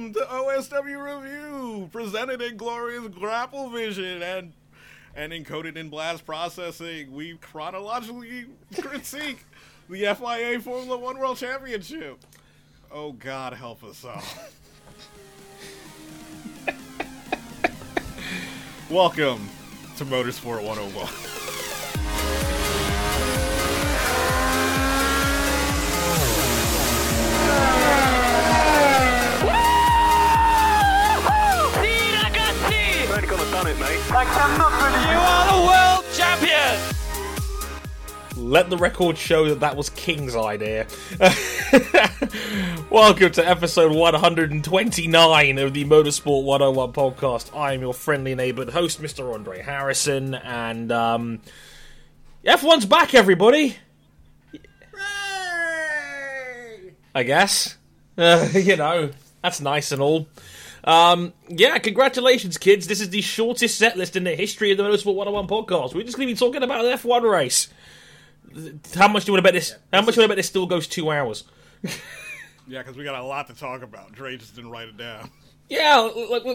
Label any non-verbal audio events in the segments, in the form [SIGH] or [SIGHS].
welcome to OSW Review, presented in glorious Grapple Vision and and encoded in blast processing. We chronologically [LAUGHS] critique the FIA Formula One World Championship. Oh God, help us all. [LAUGHS] welcome to Motorsport 101. Gonna done it. You are the world champion! Let the record show that that was King's idea. [LAUGHS] Welcome to episode 129 of the Motorsport 101 podcast. I am your friendly neighborhood host, Mr. Andre Harrison, and um, F1's back, everybody. I guess. Uh, [LAUGHS] you know, that's nice and all. Um, yeah, congratulations, kids. This is the shortest set list in the history of the Motorsport 101 podcast. We're just going to be talking about an F1 race. How much do you want to bet this? How much do you want to bet this still goes two hours? [LAUGHS] Yeah, because we got a lot to talk about. Dre just didn't write it down. Yeah,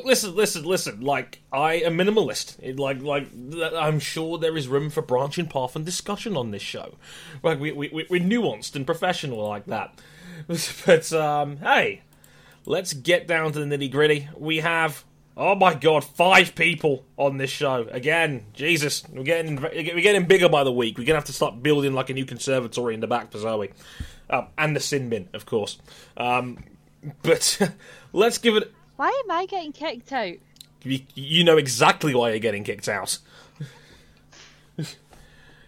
listen, listen, listen. Like, I am minimalist. It, like, like, I'm sure there is room for branching path and discussion on this show. Like, we, we, we- we're nuanced and professional like that. [LAUGHS] But, um, hey, let's get down to the nitty gritty. We have, oh my god, five people on this show. Again, Jesus, we're getting, we're getting bigger by the week. We're gonna have to start building like a new conservatory in the back for Zoe. Um, and the sin bin, of course. Um, but [LAUGHS] let's give it. Why am I getting kicked out? You, you know exactly why you're getting kicked out.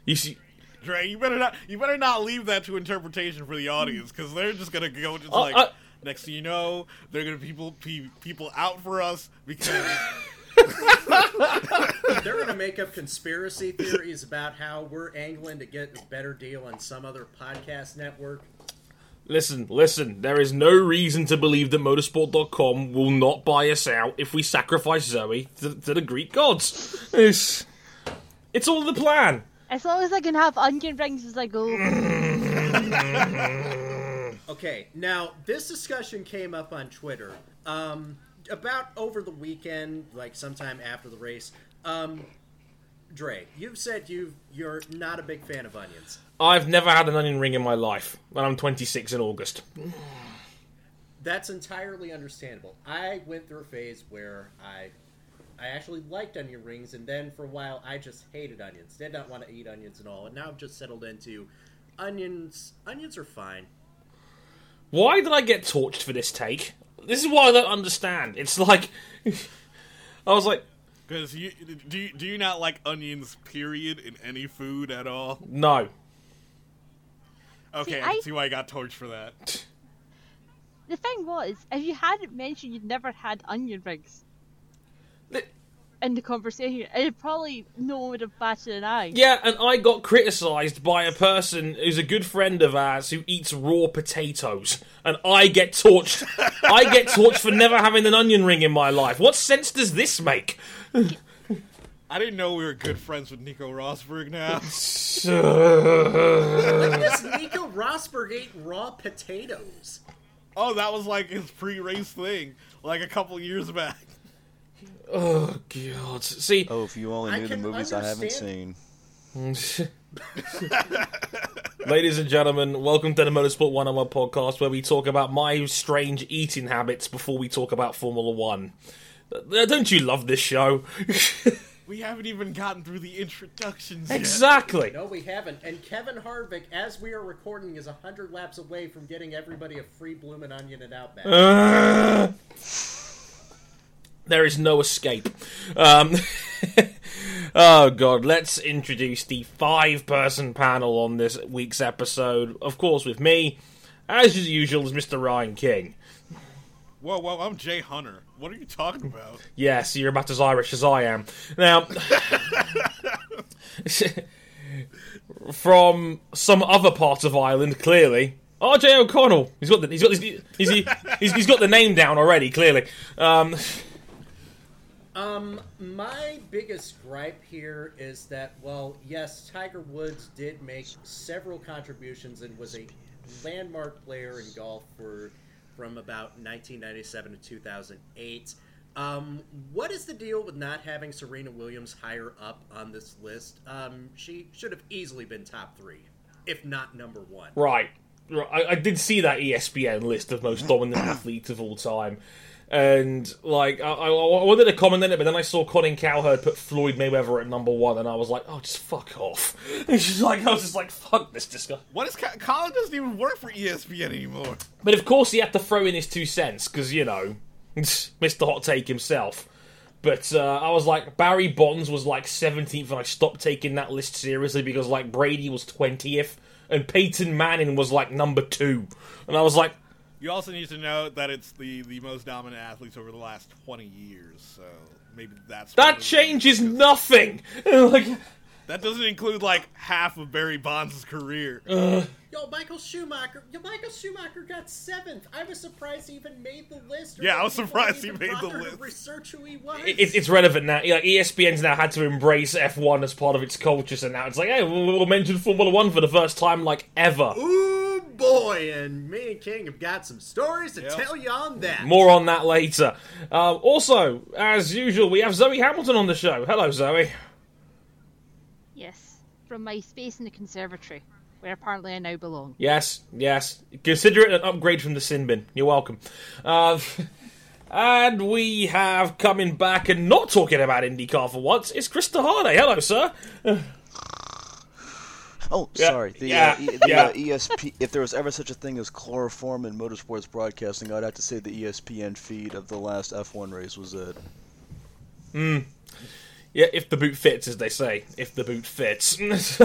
you see, Dre, you better not you better not leave that to interpretation for the audience because they're just gonna go just Uh, like uh- next thing you know they're gonna people pe- people out for us because [LAUGHS] They're going to make up conspiracy theories about how we're angling to get a better deal on some other podcast network. listen, listen. There is no reason to believe that Motorsport.com will not buy us out if we sacrifice Zoe to, to the Greek gods. It's, it's all the plan. As long as I can have onion rings as I go. Okay, now this discussion came up on Twitter um, about over the weekend, like sometime after the race. Um, Dre, you've said you you're not a big fan of onions. I've never had an onion ring in my life, and I'm 26 in August. That's entirely understandable. I went through a phase where I I actually liked onion rings, and then for a while I just hated onions. Did not want to eat onions at all, and now I've just settled into onions. Onions are fine. Why did I get torched for this take? This is what I don't understand. It's like. [LAUGHS] I was like, because you do you, do you not like onions period in any food at all? no. Okay, See, I can I- see why I got torched for that. the thing was, if you hadn't mentioned you'd never had onion rings Li- in the conversation, it probably no one would have batted an eye. Yeah, and I got criticised by a person who's a good friend of ours who eats raw potatoes, and I get torched. [LAUGHS] I get torched for never having an onion ring in my life. What sense does this make? I didn't know we were good friends with Nico Rosberg now. [LAUGHS] When does Nico Rosberg ate raw potatoes? oh, that was like his pre-race thing, like a couple years back. Oh God! See, Oh, if you only I knew the can movies I haven't seen. [LAUGHS] ladies and gentlemen, welcome to the Motorsport One on One podcast, where we talk about my strange eating habits before we talk about Formula One. Uh, Don't you love this show? [LAUGHS] We haven't even gotten through the introductions yet. exactly. No, we haven't. And Kevin Harvick, as we are recording, is 100 laps away from getting everybody a free bloomin' onion and Outback. Uh, there is no escape. Um, [LAUGHS] oh god, let's introduce the five-person panel on this week's episode. Of course, with me, as usual, is Mr. Ryan King. Whoa, whoa, I'm Jay Hunter. What are you talking about? Yes, you're about as Irish as I am. Now, [LAUGHS] from some other part of Ireland, clearly. RJ O'Connell. He's got the he's got he's, he's, he's, he's got the name down already. Clearly, um, Um, my biggest gripe here is that, well, yes, Tiger Woods did make several contributions and was a landmark player in golf for from about 1997 to 2008. Um, what is the deal with not having Serena Williams higher up on this list? Um, she should have easily been top three, if not number one. Right. I, I did see that ESPN list of most dominant athletes of all time. And, like, I, I, I wanted to comment on it, but then I saw Colin Cowherd put Floyd Mayweather at number one, and I was like, oh, just fuck off. [LAUGHS] And she's like, I was just like, fuck this disgust. What is Colin doesn't even work for ESPN anymore. But of course, he had to throw in his two cents because you know, [LAUGHS] Mr. Hot Take himself. But uh, I was like, Barry Bonds was like 17th, and I stopped taking that list seriously because like Brady was 20th, and Peyton Manning was like number two, and I was like, You also need to know that it's the, the most dominant athletes over the last 20 years, so maybe that's that one of the- changes nothing. [LAUGHS] like, That doesn't include like half of Barry Bonds' career. Yo, Michael Schumacher. Yo, Michael Schumacher got seventh. I was surprised he even made the list. Yeah, I was surprised he made the list. Research who he was. it, it's relevant now. Like ESPN's now had to embrace F1 as part of its culture, so now it's like, hey, we'll, we'll mention Formula One for the first time like ever. Ooh boy, and me and King have got some stories to Yep. tell you on that. More on that later. Uh, also, as usual, we have Zoe Hamilton on the show. Hello, Zoe. Yes, from my space in the conservatory, where apparently I now belong. Yes, yes. Consider it an upgrade from the sin bin. You're welcome. Uh, [LAUGHS] and we have coming back and not talking about IndyCar for once. It's Chris DeHarde. Hello, sir. [SIGHS] Oh, Yeah, sorry. The, yeah, uh, e- the yeah. uh, ESP. If there was ever such a thing as chloroform in motorsports broadcasting, I'd have to say the ESPN feed of the last F1 race was it. Yeah, if the boot fits, as they say. If the boot fits. [LAUGHS]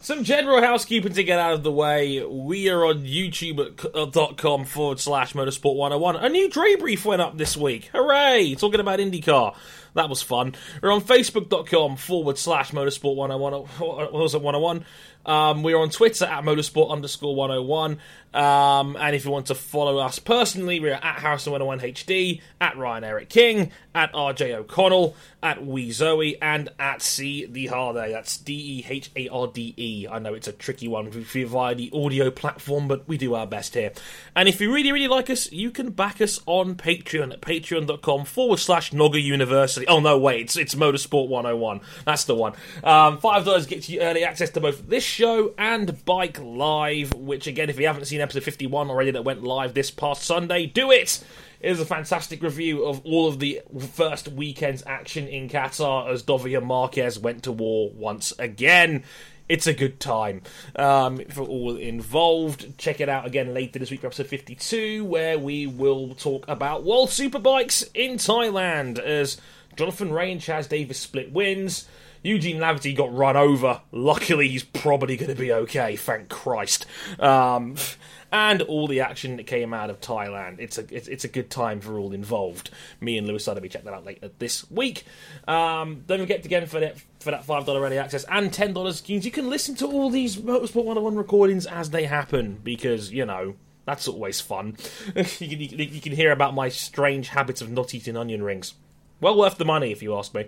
Some general housekeeping to get out of the way. We are on youtube.com forward slash motorsport 101. A new Dre brief went up this week. Hooray! Talking about IndyCar. That was fun. We're on facebook.com forward slash motorsport 101. What was it, 101? Um, we're on Twitter at motorsport underscore 101. Um, and if you want to follow us personally, we're at Harrison101HD, at Ryan Eric King, at RJ O'Connell, at Wee Zoe, and at C the Harday. That's D E H A R D E. I know it's a tricky one via the audio platform, but we do our best here. And if you really, really like us, you can back us on Patreon at patreon.com forward slash Nogga University. Oh, no, wait, it's, it's Motorsport 101. That's the one. Um, $5 gets you early access to both this show and Bike Live, which, again, if you haven't seen episode 51 already that went live this past Sunday, do it! It is a fantastic review of all of the first weekend's action in Qatar as Dovia Marquez went to war once again. It's a good time um, for all involved. Check it out again later this week for episode 52, where we will talk about World Superbikes in Thailand as Jonathan Rea and Chaz Davies split wins. Eugene Laverty got run over. Luckily, he's probably going to be okay. Thank Christ. Um, and all the action that came out of Thailand. It's a it's, it's a good time for all involved. Me and Lewis Sotheby check that out later this week. Um, don't forget again for that for that five dollar early access and ten dollars skins. You can listen to all these Motorsport 101 recordings as they happen because you know. That's always fun. [LAUGHS] you, can, you, can, you can hear about my strange habits of not eating onion rings. Well worth the money, if you ask me.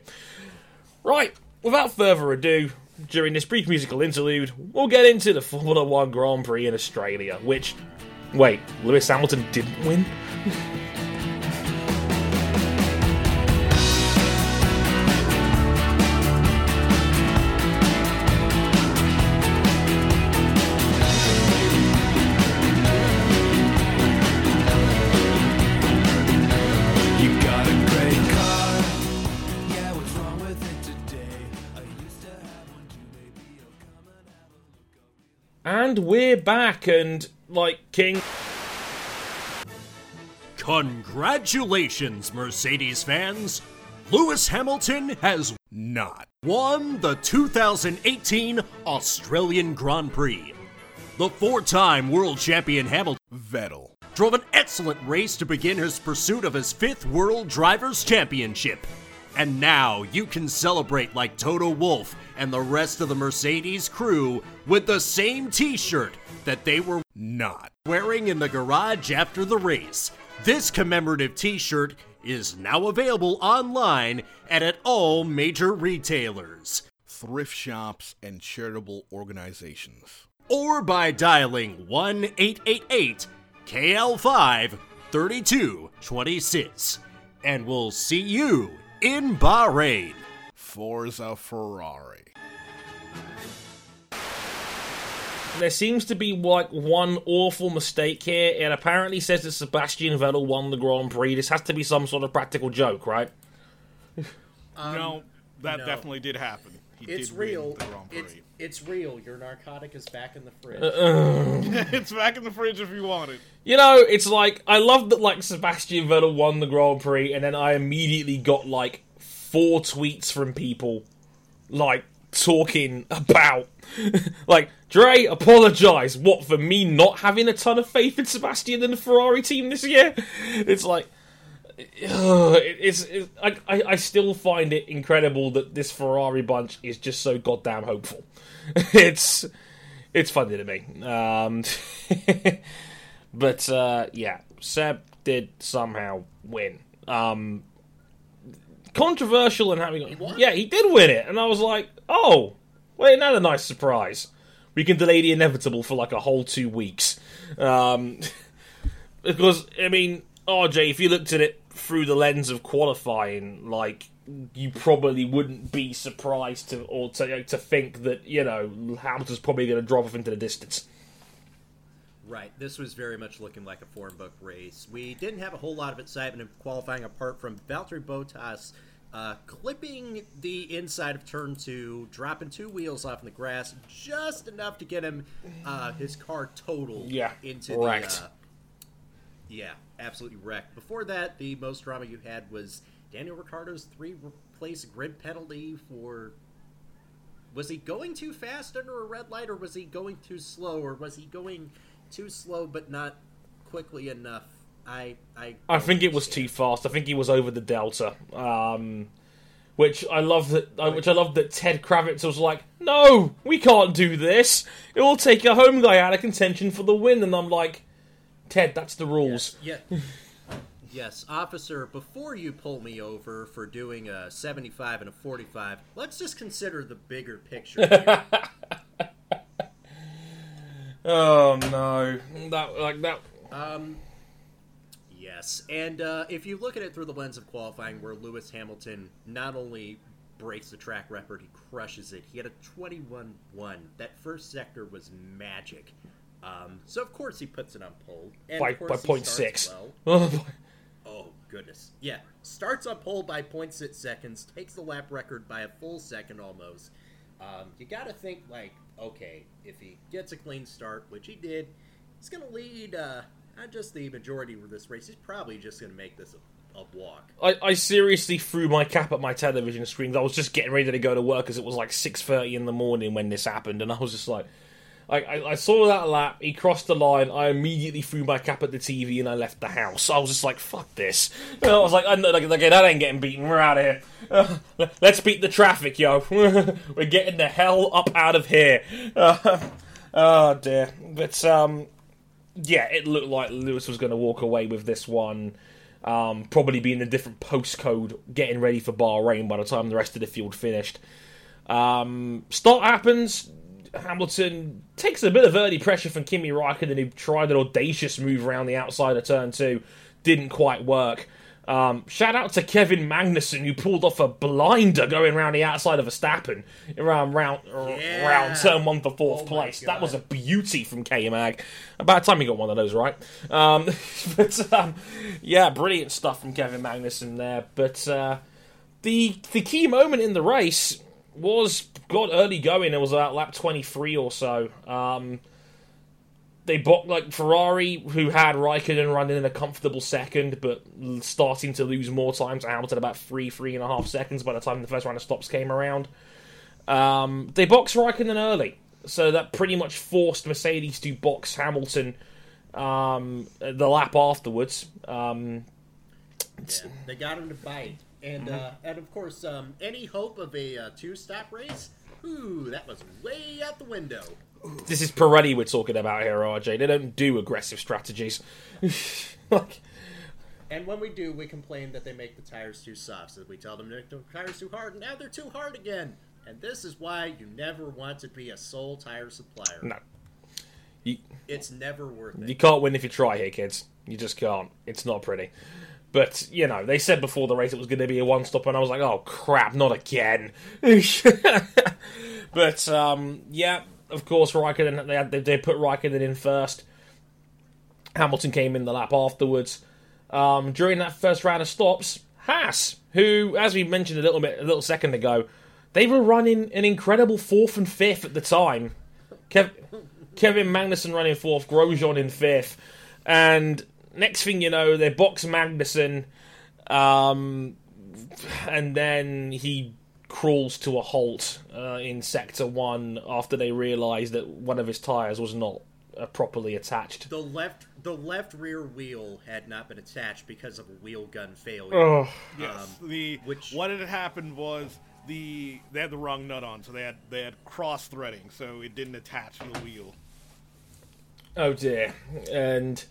Right, without further ado, during this brief musical interlude, we'll get into the Formula One Grand Prix in Australia, which. Wait, Lewis Hamilton didn't win? [LAUGHS] we're back, and, like, King. Congratulations, Mercedes fans! Lewis Hamilton has Not. won the 2018 Australian Grand Prix. The four time world champion Hamilton Vettel. drove an excellent race to begin his pursuit of his fifth World Drivers' Championship. And now you can celebrate like Toto Wolff and the rest of the Mercedes crew with the same t shirt that they were Not. wearing in the garage after the race. This commemorative t shirt is now available online and at all major retailers. Thrift shops and charitable organizations. Or by dialing 1 888 KL5 32 26. And we'll see you in Bahrain. Forza Ferrari. There seems to be like one awful mistake here. It apparently says that Sebastian Vettel won the Grand Prix. This has to be some sort of practical joke, right? [LAUGHS] no, that no. definitely did happen. He It's did win real. the Grand Prix. It's it's real. Your narcotic is back in the fridge. Uh, [LAUGHS] it's back in the fridge if you want it. You know, it's like I love that like Sebastian Vettel won the Grand Prix, and then I immediately got like four tweets from people like talking about [LAUGHS] like Dre apologize what for me not having a ton of faith in Sebastian and the Ferrari team this year. [LAUGHS] It's like ugh, [SIGHS] it- it's, it's I, I I still find it incredible that this Ferrari bunch is just so goddamn hopeful. [LAUGHS] It's it's funny to me. Um, [LAUGHS] but uh, yeah, Seb did somehow win. Um, controversial and having yeah, he did win it, and I was like, oh, wait, another nice surprise. We can delay the inevitable for like a whole two weeks. Um, [LAUGHS] because I mean, RJ, if you looked at it through the lens of qualifying, like you probably wouldn't be surprised to or to to think that you know Hamilton's probably going to drop off into the distance. Right. This was very much looking like a form book race. We didn't have a whole lot of excitement in qualifying apart from Valtteri Bottas uh, clipping the inside of turn two, dropping two wheels off in the grass, just enough to get him uh, his car totaled Yeah, into wrecked. the. Uh, yeah, absolutely wrecked. Before that, the most drama you had was Daniel Ricciardo's three place grid penalty for was he going too fast under a red light or was he going too slow or was he going too slow but not quickly enough i i I think it was too fast. I think he was over the delta. Um, which I love that. uh, Which I love that Ted Kravitz was like, "No, we can't do this. It will take a home guy out of contention for the win." And I'm like, "Ted, that's the rules." yeah [LAUGHS] yes officer before you pull me over for doing a 75 and a 45 let's just consider the bigger picture here. [LAUGHS] Oh no, that like that. Um, yes, and uh, if you look at it through the lens of qualifying, where Lewis Hamilton not only breaks the track record, he crushes it. He had a 21-1. That first sector was magic. Um, so of course he puts it on pole. And By by he six. well. [LAUGHS] Oh goodness, yeah. Starts on pole by 0.6 seconds, takes the lap record by a full second almost. Um, you got to think like, okay, if he gets a clean start, which he did, he's going to lead uh, not just the majority of this race. He's probably just going to make this a, a walk. I, I seriously threw my cap at my television screen. I was just getting ready to go to work because it was like six thirty in the morning when this happened, and I was just like, I, I, I saw that lap. He crossed the line. I immediately threw my cap at the TV and I left the house. I was just like, "Fuck this!" And I was like, I like, okay, "That ain't getting beaten. We're out of here. [LAUGHS] Let's beat the traffic, yo. [LAUGHS] We're getting the hell up out of here." [LAUGHS] Oh dear. But um, yeah, it looked like Lewis was going to walk away with this one. Um, probably being a different postcode, getting ready for Bahrain by the time the rest of the field finished. Um, start happens. Hamilton takes a bit of early pressure from Kimi Raikkonen, who tried an audacious move around the outside of turn two. Didn't quite work. Um, shout out to Kevin Magnussen, who pulled off a blinder going around the outside of Verstappen around round, Yeah. round turn one for fourth Oh place. That was a beauty from K Mag. About time he got one of those right. Um, [LAUGHS] but um, yeah, brilliant stuff from Kevin Magnussen there. But uh, the the key moment in the race was got early going. It was about lap twenty three or so. Um, they bought like Ferrari, who had Raikkonen running in a comfortable second, but starting to lose more time to Hamilton, about three, three and a half seconds by the time the first round of stops came around. Um, they boxed Raikkonen early, so that pretty much forced Mercedes to box Hamilton um, the lap afterwards. Um, Yeah, they got him to bite, and uh, and of course, um, any hope of a uh, two-stop race, ooh, that was way out the window. this is Pirelli we're talking about here, RJ. They don't do aggressive strategies. [LAUGHS] like, And when we do, we complain that they make the tires too soft. So we tell them to make the tires too hard, and now they're too hard again. And this is why you never want to be a sole tire supplier. no. You, It's never worth it. you can't win if you try here, kids. You just can't. It's not pretty. But, you know, they said before the race it was going to be a one stop, and I was like, oh, crap, not again. [LAUGHS] but, um, yeah, of course, Raikkonen, they, had, they, they put Raikkonen in first. Hamilton came in the lap afterwards. Um, during that first round of stops, Haas, who, as we mentioned a little bit, a little second ago, they were running an incredible fourth and fifth at the time. Kev- Kevin Magnussen running fourth, Grosjean in fifth, and next thing you know, they box Magnussen, um, and then he crawls to a halt uh, in sector one after they realise that one of his tires was not uh, properly attached. The left the left rear wheel had not been attached because of a wheel gun failure. Oh, Yes. Um, the which- what had happened was the they had the wrong nut on, so they had they had cross threading, so it didn't attach to the wheel. oh dear. And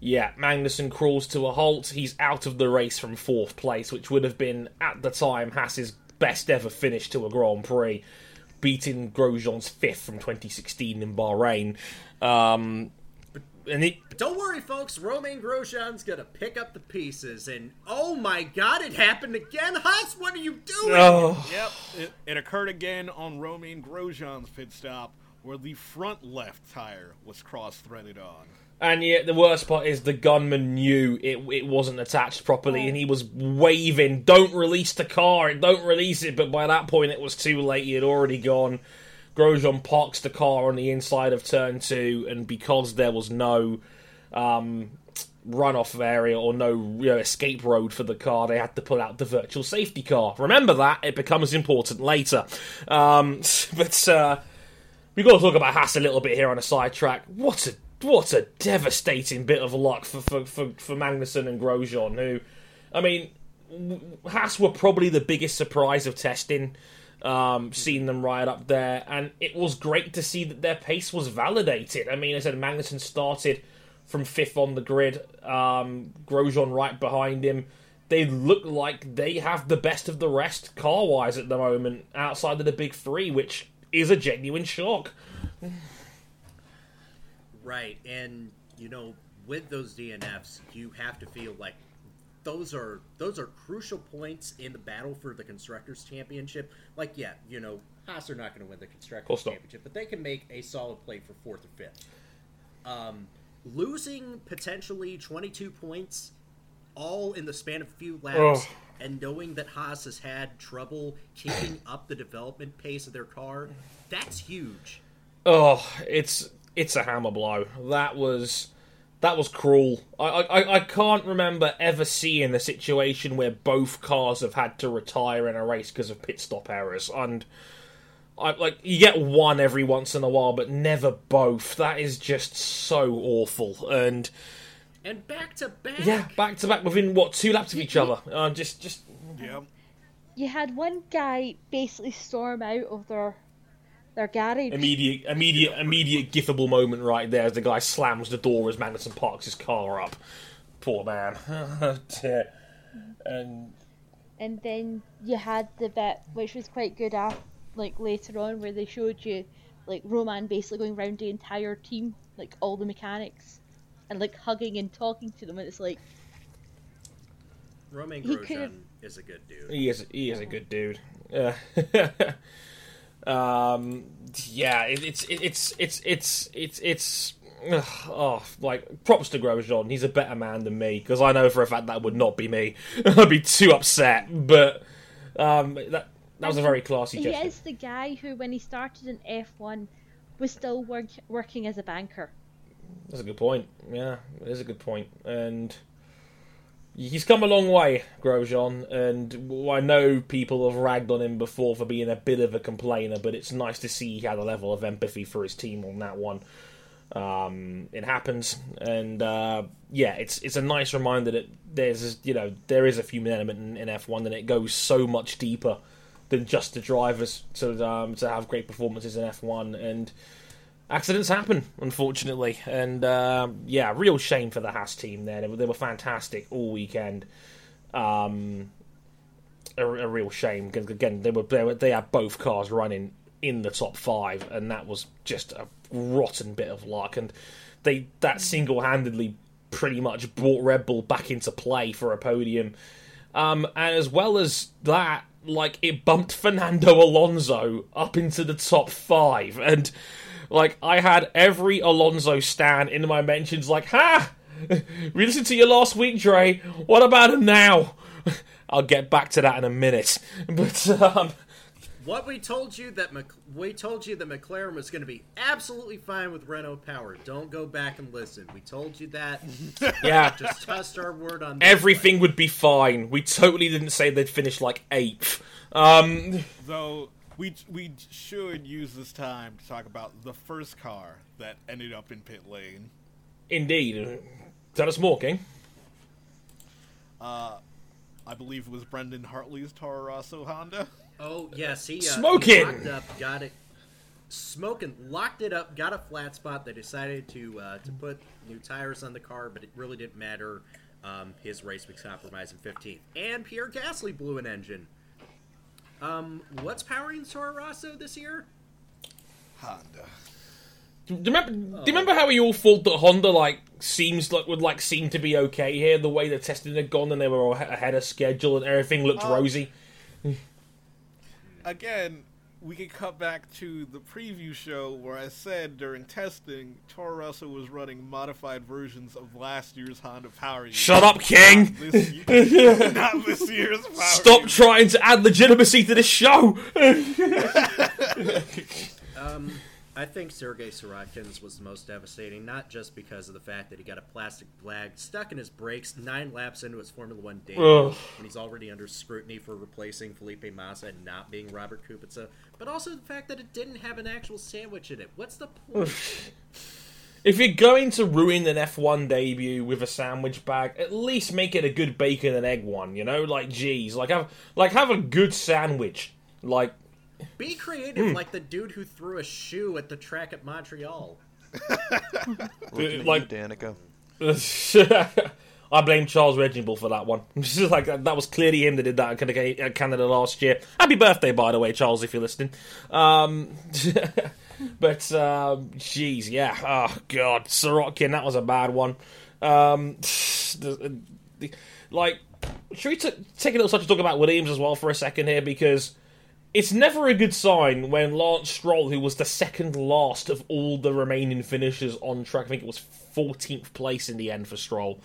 yeah, Magnussen crawls to a halt. He's out of the race from fourth place, which would have been at the time Haas's best ever finish to a Grand Prix, beating Grosjean's fifth from 2016 in Bahrain. Um, and he, But don't worry, folks. Romain Grosjean's gonna pick up the pieces, and oh my God, it happened again. Haas, what are you doing? oh, Yep, it, it occurred again on Romain Grosjean's pit stop, where the front left tire was cross threaded on. And yet, the worst part is the gunman knew it it wasn't attached properly, and he was waving, "Don't release the car! Don't release it!" But by that point, it was too late. He had already gone. Grosjean parks the car on the inside of turn two, and because there was no um, runoff area or no you know, escape road for the car, they had to pull out the virtual safety car. Remember that; it becomes important later. Um, [LAUGHS] but uh, We've got to talk about Haas a little bit here on a sidetrack. What a what a devastating bit of luck for for, for, for Magnussen and Grosjean, who, I mean, Haas were probably the biggest surprise of testing, um, seeing them right up there, and it was great to see that their pace was validated. I mean, I said Magnussen started from fifth on the grid, um, Grosjean right behind him. They look like they have the best of the rest car wise at the moment, outside of the big three, which is a genuine shock. Right, and you know, with those DNFs, you have to feel like those are those are crucial points in the battle for the constructors championship. Like, yeah, you know, Haas are not going to win the constructors championship, but they can make a solid play for fourth or fifth. Um, losing potentially 22 points, all in the span of a few laps, Ugh. and knowing that Haas has had trouble keeping up the development pace of their car, that's huge. Oh, it's it's a hammer blow. That was that was cruel. I, I I can't remember ever seeing a situation where both cars have had to retire in a race because of pit stop errors. And I like you get one every once in a while, but never both. That is just so awful. And And back to back. yeah, back to back within what two laps of each other. Uh, just just Yep. You had one guy basically storm out of their their garage. immediate immediate immediate gifable moment right there as the guy slams the door as Magnussen parks his car up. Poor man. [LAUGHS] and and then you had the bit which was quite good af like later on where they showed you like Romain basically going around the entire team, like all the mechanics, and like hugging and talking to them, and it's like Romain Grosjean is a good dude. he is he is a good dude. Uh, [LAUGHS] um, yeah, it, it's it, it's it's it's it's it's. ugh, Oh, like props to Grosjean. He's a better man than me because I know for a fact that would not be me. [LAUGHS] I'd be too upset. But um, that that was a very classy he gesture. is the guy who, when he started in F1, was still work, working as a banker. That's a good point. Yeah, it is a good point. And he's come a long way, Grosjean. And I know people have ragged on him before for being a bit of a complainer, but it's nice to see he had a level of empathy for his team on that one. Um, it happens, and uh, yeah, it's it's a nice reminder that there's you know there is a human element in, in F1, and it goes so much deeper than just the drivers to um, to have great performances in F1 and accidents happen, unfortunately. And um, yeah, real shame for the Haas team there. They were, they were fantastic all weekend. Um, a, a real shame because again they were, they were they had both cars running in the top five, and that was just a rotten bit of luck, and they that single handedly pretty much brought Red Bull back into play for a podium. Um, and as well as that, like it bumped Fernando Alonso up into the top five, and like I had every Alonso stan in my mentions, like, ha! [LAUGHS] We listened to you last week, Dre. What about him now? [LAUGHS] I'll get back to that in a minute. [LAUGHS] But um, What we told you that Mc- we told you that McLaren was going to be absolutely fine with Renault power. Don't go back and listen. We told you that. yeah, Just trust our word on that. everything would be fine. We totally didn't say they'd finish like eighth. Um, Though we we should use this time to talk about the first car that ended up in pit lane. indeed. Tell us more, King. I believe it was Brendon Hartley's Toro Rosso Honda. Oh yes, he uh, Smoking! he locked up, got it. Smoking, locked it up, got a flat spot. They decided to uh, to put new tires on the car, but it really didn't matter. Um, his race was compromised in 15th, and Pierre Gasly blew an engine. Um, what's powering Toro Rosso this year? Honda. Do you remember? Do you remember how we all thought that Honda like seems like would like seem to be okay here? The way the testing had gone and they were all ahead of schedule and everything looked Oh. rosy. Again, we could cut back to the preview show where I said during testing, Toro Rosso was running modified versions of last year's Honda Power Unit. Shut up, King! This year, [LAUGHS] not this year's Power Stop Unit. trying to add legitimacy to this show. [LAUGHS] [LAUGHS] Um, I think Sergey Sirotkin's was the most devastating, not just because of the fact that he got a plastic flag stuck in his brakes nine laps into his Formula One debut, and he's already under scrutiny for replacing Felipe Massa and not being Robert Kubica, but also the fact that it didn't have an actual sandwich in it. What's the point? if you're going to ruin an F1 debut with a sandwich bag, at least make it a good bacon and egg one. You know, like geez, like have like have a good sandwich. Like Be creative, like the dude who threw a shoe at the track at Montreal. [LAUGHS] Looking at like- you, Danica. [LAUGHS] I blame Charles Reginald for that one. [LAUGHS] Like that was clearly him that did that at at Canada last year. Happy birthday, by the way, Charles, if you're listening. Um, but um, jeez, yeah. Oh God, Sirotkin, that was a bad one. Um, [SIGHS] the- the- like, should we t- take a little touch to talk about Williams as well for a second here because it's never a good sign when Lance Stroll, who was the second last of all the remaining finishers on track, I think it was 14th place in the end for Stroll,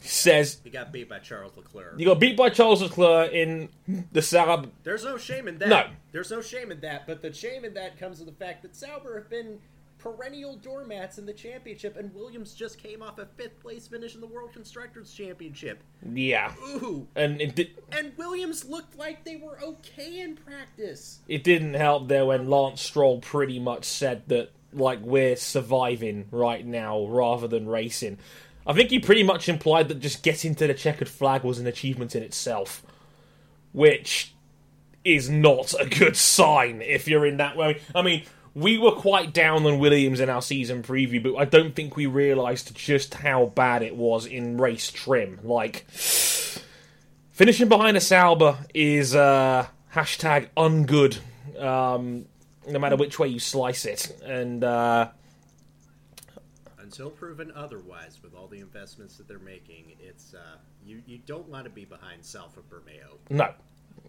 says He got beat by Charles Leclerc. you got beat by Charles Leclerc in the Sauber. There's no shame in that. No. There's no shame in that. But the shame in that comes to the fact that Sauber have been perennial doormats in the championship, and Williams just came off a fifth place finish in the World Constructors Championship. Yeah, Ooh. and it did, And Williams looked like they were okay in practice. it didn't help though when Lance Stroll pretty much said that like we're surviving right now rather than racing. I think he pretty much implied that just getting to the checkered flag was an achievement in itself, which is not a good sign if you're in that way. I mean, we were quite down on Williams in our season preview, but I don't think we realised just how bad it was in race trim. Like, finishing behind a Sauber is uh, hashtag ungood, um, no matter which way you slice it. And uh, Until proven otherwise, with all the investments that they're making, it's uh, you you don't want to be behind Salfa Bermeo. No.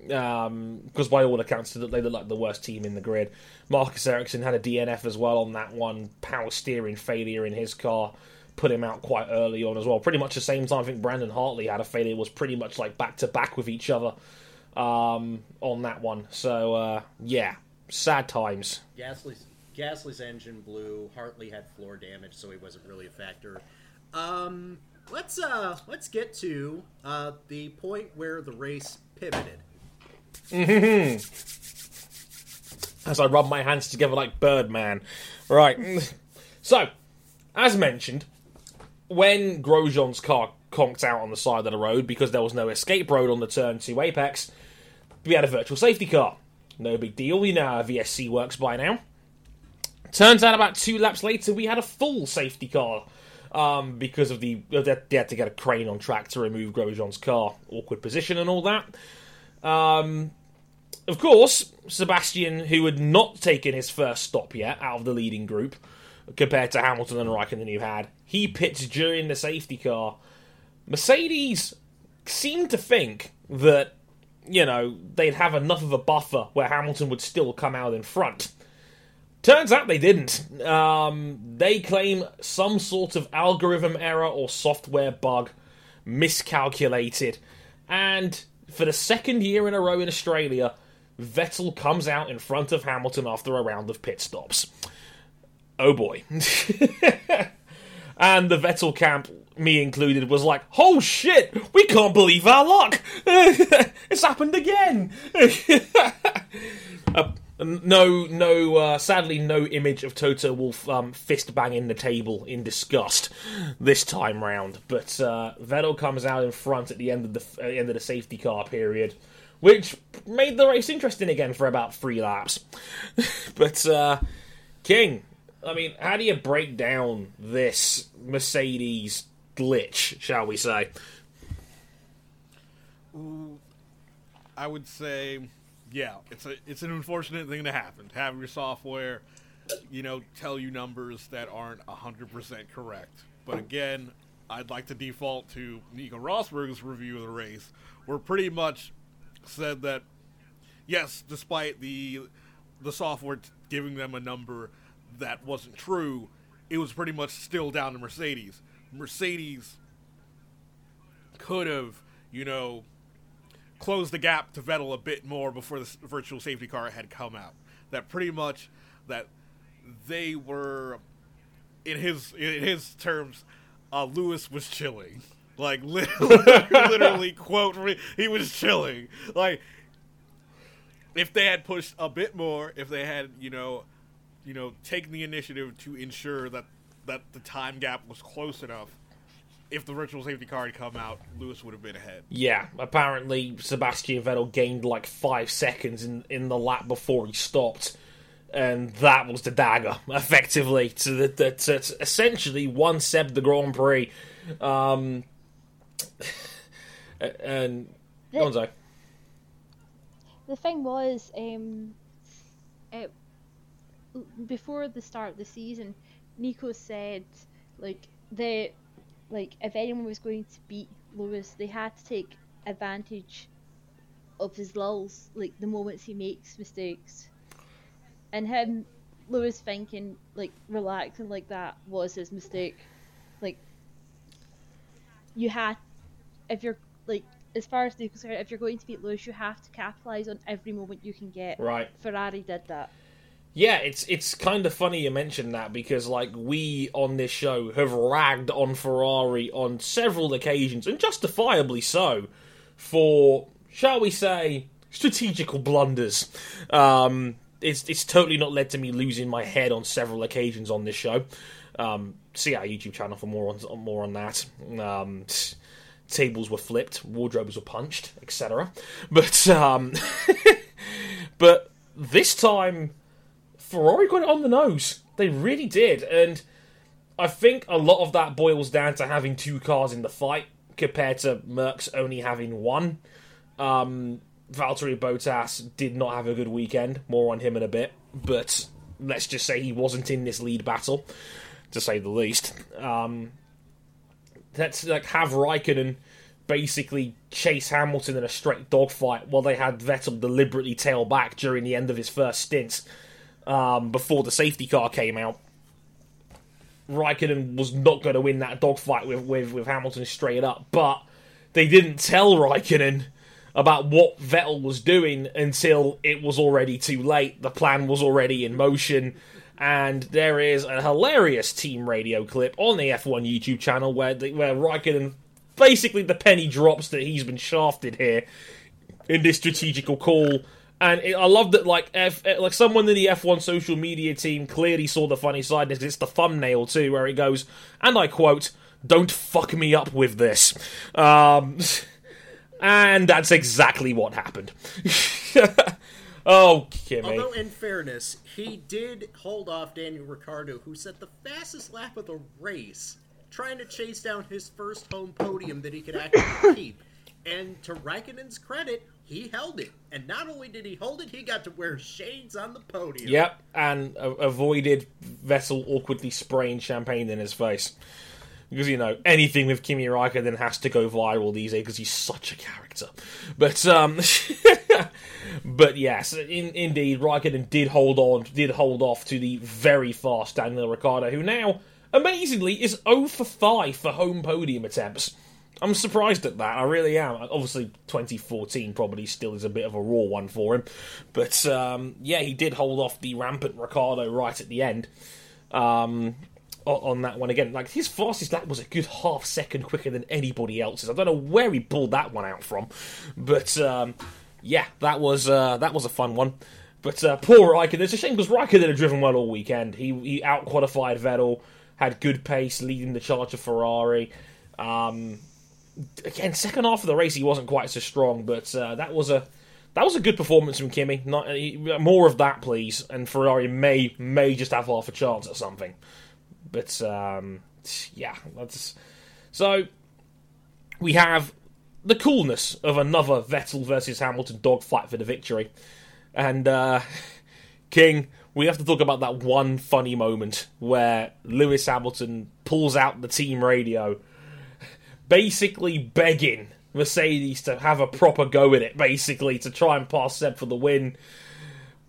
Because by all accounts, they look like the worst team in the grid. Marcus Ericsson had a DNF as well on that one. Power steering failure in his car put him out quite early on as well. Pretty much the same time, I think Brendon Hartley had a failure. Was pretty much like back to back with each other um, on that one. So uh, yeah, sad times. Gasly's Gasly's engine blew. Hartley had floor damage, so he wasn't really a factor. Um, let's uh let's get to uh the point where the race pivoted. As I rub my hands together like Birdman. Right. [LAUGHS] So, as mentioned, when Grosjean's car conked out on the side of the road because there was no escape road on the turn to Apex, we had a virtual safety car. No big deal, we know how VSC works by now. Turns out about two laps later, we had a full safety car um, because of the they had to get a crane on track to remove Grosjean's car, awkward position and all that. Um, of course, Sebastian, who had not taken his first stop yet out of the leading group, compared to Hamilton and Raikkonen who had, he pits during the safety car. Mercedes seemed to think that, you know, they'd have enough of a buffer where Hamilton would still come out in front. Turns out they didn't. Um, they claim some sort of algorithm error or software bug miscalculated. And for the second year in a row in Australia, Vettel comes out in front of Hamilton after a round of pit stops. Oh boy. [LAUGHS] and the Vettel camp, me included, was like, oh shit, we can't believe our luck. [LAUGHS] it's happened again. [LAUGHS] uh, no, no. Uh, sadly, no image of Toto Wolff um, fist banging the table in disgust this time round. But uh, Vettel comes out in front at the end of the uh, end of the safety car period, which made the race interesting again for about three laps. [LAUGHS] but uh, King, I mean, how do you break down this Mercedes glitch, shall we say? I would say, yeah, it's a it's an unfortunate thing to happen. To have your software, you know, tell you numbers that aren't hundred percent correct. But again, I'd like to default to Nico Rosberg's review of the race, where pretty much said that yes, despite the the software t- giving them a number that wasn't true, it was pretty much still down to Mercedes. Mercedes could have, you know, closed the gap to Vettel a bit more before the virtual safety car had come out. That pretty much that they were in his in his terms, uh, Lewis was chilling. Like literally, [LAUGHS] literally quote he was chilling. Like if they had pushed a bit more, if they had, you know, you know, taken the initiative to ensure that that the time gap was close enough, if the virtual safety car had come out, Lewis would have been ahead. Yeah, apparently Sebastian Vettel gained like five seconds in, in the lap before he stopped, and that was the dagger, [LAUGHS] effectively, to the, the to, to essentially one Seb the Grand Prix. Um, [LAUGHS] and go on, Zoe. the thing was, um, it, before the start of the season, Nico said like they, like if anyone was going to beat Lewis, they had to take advantage of his lulls, like the moments he makes mistakes, and him, Lewis thinking like relaxing like that was his mistake, like you had if you're like as far as they're concerned, if you're going to beat Lewis, you have to capitalize on every moment you can get. Right. Ferrari did that. Yeah, it's it's kind of funny you mentioned that because like we on this show have ragged on Ferrari on several occasions and justifiably so for shall we say strategical blunders. Um, it's it's totally not led to me losing my head on several occasions on this show. Um, see our YouTube channel for more on more on that. Um, tables were flipped, wardrobes were punched, etc. But um, [LAUGHS] but this time Ferrari got it on the nose. They really did, and I think a lot of that boils down to having two cars in the fight compared to Mercs only having one. Um, Valtteri Bottas did not have a good weekend. More on him in a bit, but let's just say he wasn't in this lead battle, to say the least. Um, let's like have Raikkonen basically chase Hamilton in a straight dogfight while they had Vettel deliberately tail back during the end of his first stint um, before the safety car came out. Raikkonen was not going to win that dogfight with, with, with Hamilton straight up, but they didn't tell Raikkonen about what Vettel was doing until it was already too late. The plan was already in motion. And there is a hilarious team radio clip on the F1 YouTube channel where the, where Raikkonen basically the penny drops that he's been shafted here in this strategical call. And it, I love that, like, F, like someone in the F1 social media team clearly saw the funny side. because it's the thumbnail too, where it goes, and I quote, "Don't fuck me up with this," um, [LAUGHS] and that's exactly what happened. [LAUGHS] oh, Kimi. Although, in fairness, he did hold off Daniel Ricciardo, who set the fastest lap of the race, trying to chase down his first home podium that he could actually [LAUGHS] keep. And to Raikkonen's credit, he held it, and not only did he hold it, he got to wear shades on the podium. Yep, and uh, avoided Vettel awkwardly spraying champagne in his face. Because, you know, anything with Kimi Raikkonen has to go viral these days because he's such a character. But, um, [LAUGHS] but yes, in, indeed, Raikkonen did hold on, did hold off to the very fast Daniel Ricciardo, who now, amazingly, is 0 for 5 for home podium attempts. I'm surprised at that. I really am. Obviously, 2014 probably still is a bit of a raw one for him, but um, yeah, he did hold off the rampant Ricciardo right at the end. Um, on that one again, like his fastest lap was a good half second quicker than anybody else's. I don't know where he pulled that one out from, but um, yeah, that was uh, that was a fun one. But uh, poor Raikkonen. It's a shame because Raikkonen had driven well all weekend. He he out qualified Vettel, had good pace, leading the charge of Ferrari. Um, again, second half of the race he wasn't quite so strong, but uh, that was a that was a good performance from Kimi. Not uh, more of that, please. And Ferrari may may just have half a chance at something. But um, yeah, that's so. We have the coolness of another Vettel versus Hamilton dogfight for the victory, and uh, King. We have to talk about that one funny moment where Lewis Hamilton pulls out the team radio basically begging Mercedes to have a proper go at it, basically, to try and pass Seb for the win.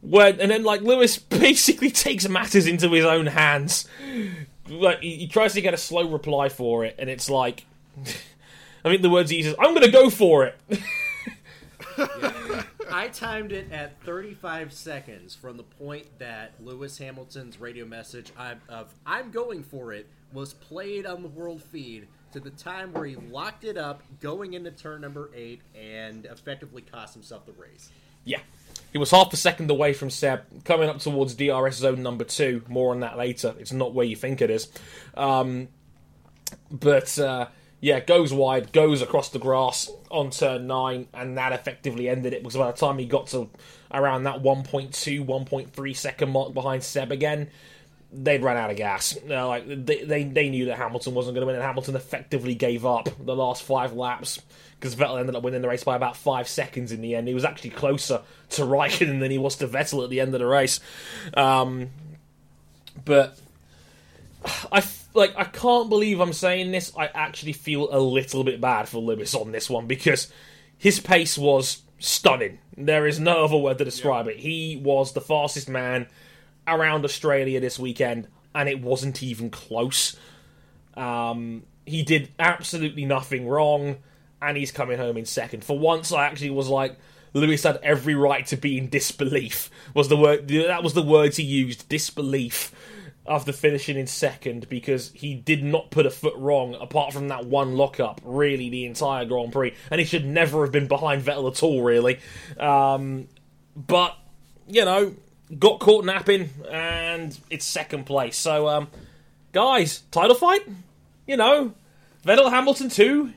And then, like, Lewis [LAUGHS] basically takes matters into his own hands. Like, he, he tries to get a slow reply for it, and it's like. [LAUGHS] I think the words he uses, I'm going to go for it. [LAUGHS] I timed it at 35 seconds from the point that Lewis Hamilton's radio message of "I'm going for it" was played on the world feed to the time where he locked it up going into turn number eight and effectively cost himself the race. Yeah. He was half a second away from Seb, coming up towards DRS zone number two. More on that later. It's not where you think it is. Um, but uh, yeah, goes wide, goes across the grass on turn nine, and that effectively ended it. Because by the time he got to around that 1.2, 1.3 second mark behind Seb again, they'd run out of gas. Uh, like they, they, they knew that Hamilton wasn't going to win, and Hamilton effectively gave up the last five laps because Vettel ended up winning the race by about five seconds in the end. He was actually closer to [LAUGHS] Raikkonen than he was to Vettel at the end of the race. Um, but I like I can't believe I'm saying this. I actually feel a little bit bad for Lewis on this one because his pace was stunning. There is no other word to describe it. He was the fastest man around Australia this weekend, and it wasn't even close. Um, he did absolutely nothing wrong, and he's coming home in second. For once, I actually was like, Lewis had every right to be in disbelief. Was the word that was the words he used? Disbelief after finishing in second because he did not put a foot wrong apart from that one lockup really the entire Grand Prix and he should never have been behind Vettel at all really um, but you know got caught napping and it's second place. So um, guys title fight? You know Vettel Hamilton 2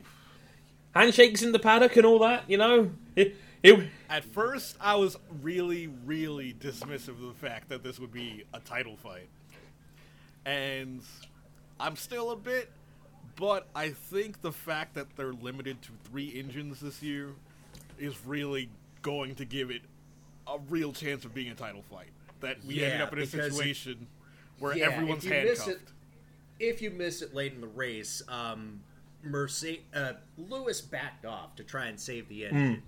handshakes in the paddock and all that you know? It, it, At first, I was really, really dismissive of the fact that this would be a title fight. And I'm still a bit, but I think the fact that they're limited to three engines this year is really going to give it a real chance of being a title fight. That we ended up in a because it- situation where Yeah, everyone's if you miss handcuffed. it, if you miss it late in the race, um, Mercedes, uh, Lewis backed off to try and save the engine.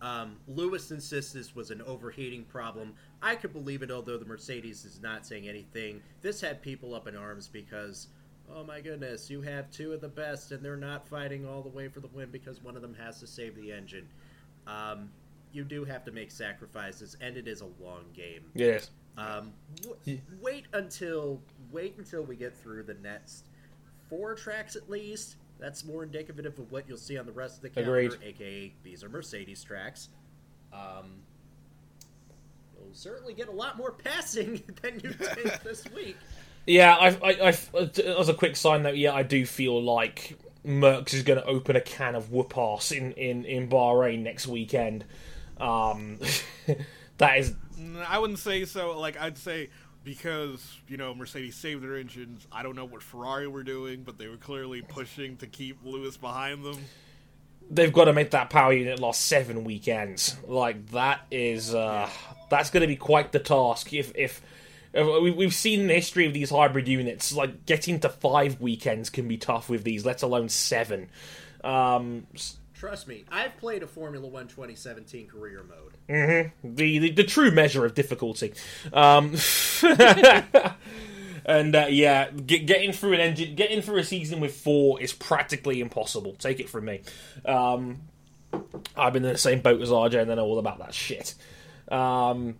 Um, Lewis insists this was an overheating problem. I could believe it, although the Mercedes is not saying anything. This had people up in arms because, oh my goodness, you have two of the best, and they're not fighting all the way for the win because one of them has to save the engine. Um, you do have to make sacrifices, and it is a long game. yes Um, w- wait until wait until we get through the next four tracks at least. That's more indicative of what you'll see on the rest of the calendar, Agreed. aka these are Mercedes tracks. Um, you'll certainly get a lot more passing [LAUGHS] than you did [LAUGHS] this week. Yeah, I, I, I, as a quick sign note, yeah, I do feel like Mercs is going to open a can of whoop ass in, in, in Bahrain next weekend. Um, [LAUGHS] that is, Mm, I wouldn't say so. Like I'd say because you know Mercedes saved their engines. I don't know what Ferrari were doing, but they were clearly pushing to keep Lewis behind them. they've got to make that power unit last seven weekends. Like that is uh, that's going to be quite the task. If if, if we- we've seen in the history of these hybrid units, like getting to five weekends can be tough with these, let alone seven. Um, Trust me, I've played a Formula One 2017 career mode. the, the the true measure of difficulty. Um, [LAUGHS] and uh, yeah, get, getting through an engine, getting through a season with four is practically impossible. Take it from me. Um, I've been in the same boat as RJ, and I know all about that shit. Um,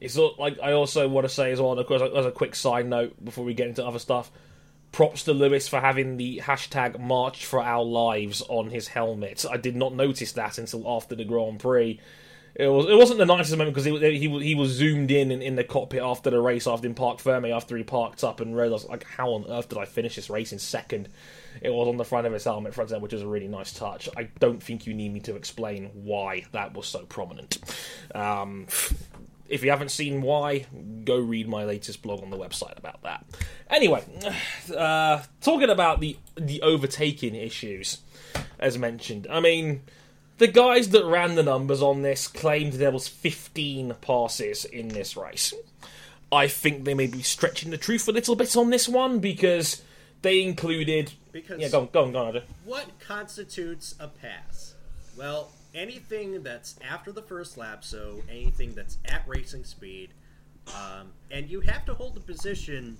it's like I also want to say as well, of course, as a quick side note before we get into other stuff. Props to Lewis for having the hashtag March for Our Lives on his helmet. I did not notice that until after the Grand Prix. It was it wasn't the nicest moment because he, he was- he was zoomed in, in in the cockpit after the race after in Parc Fermé after he parked up and realized like how on earth did I finish this race in second? It was on the front of his helmet front end, which is a really nice touch. I don't think you need me to explain why that was so prominent. Um, if you haven't seen why, go read my latest blog on the website about that. Anyway, [SIGHS] uh, talking about the the overtaking issues, as mentioned. I mean, the guys that ran the numbers on this claimed there was 15 passes in this race. I think they may be stretching the truth a little bit on this one because they included. Because Yeah, go on, go on, go on, what constitutes a pass? Well, anything that's after the first lap, so anything that's at racing speed, um, and you have to hold the position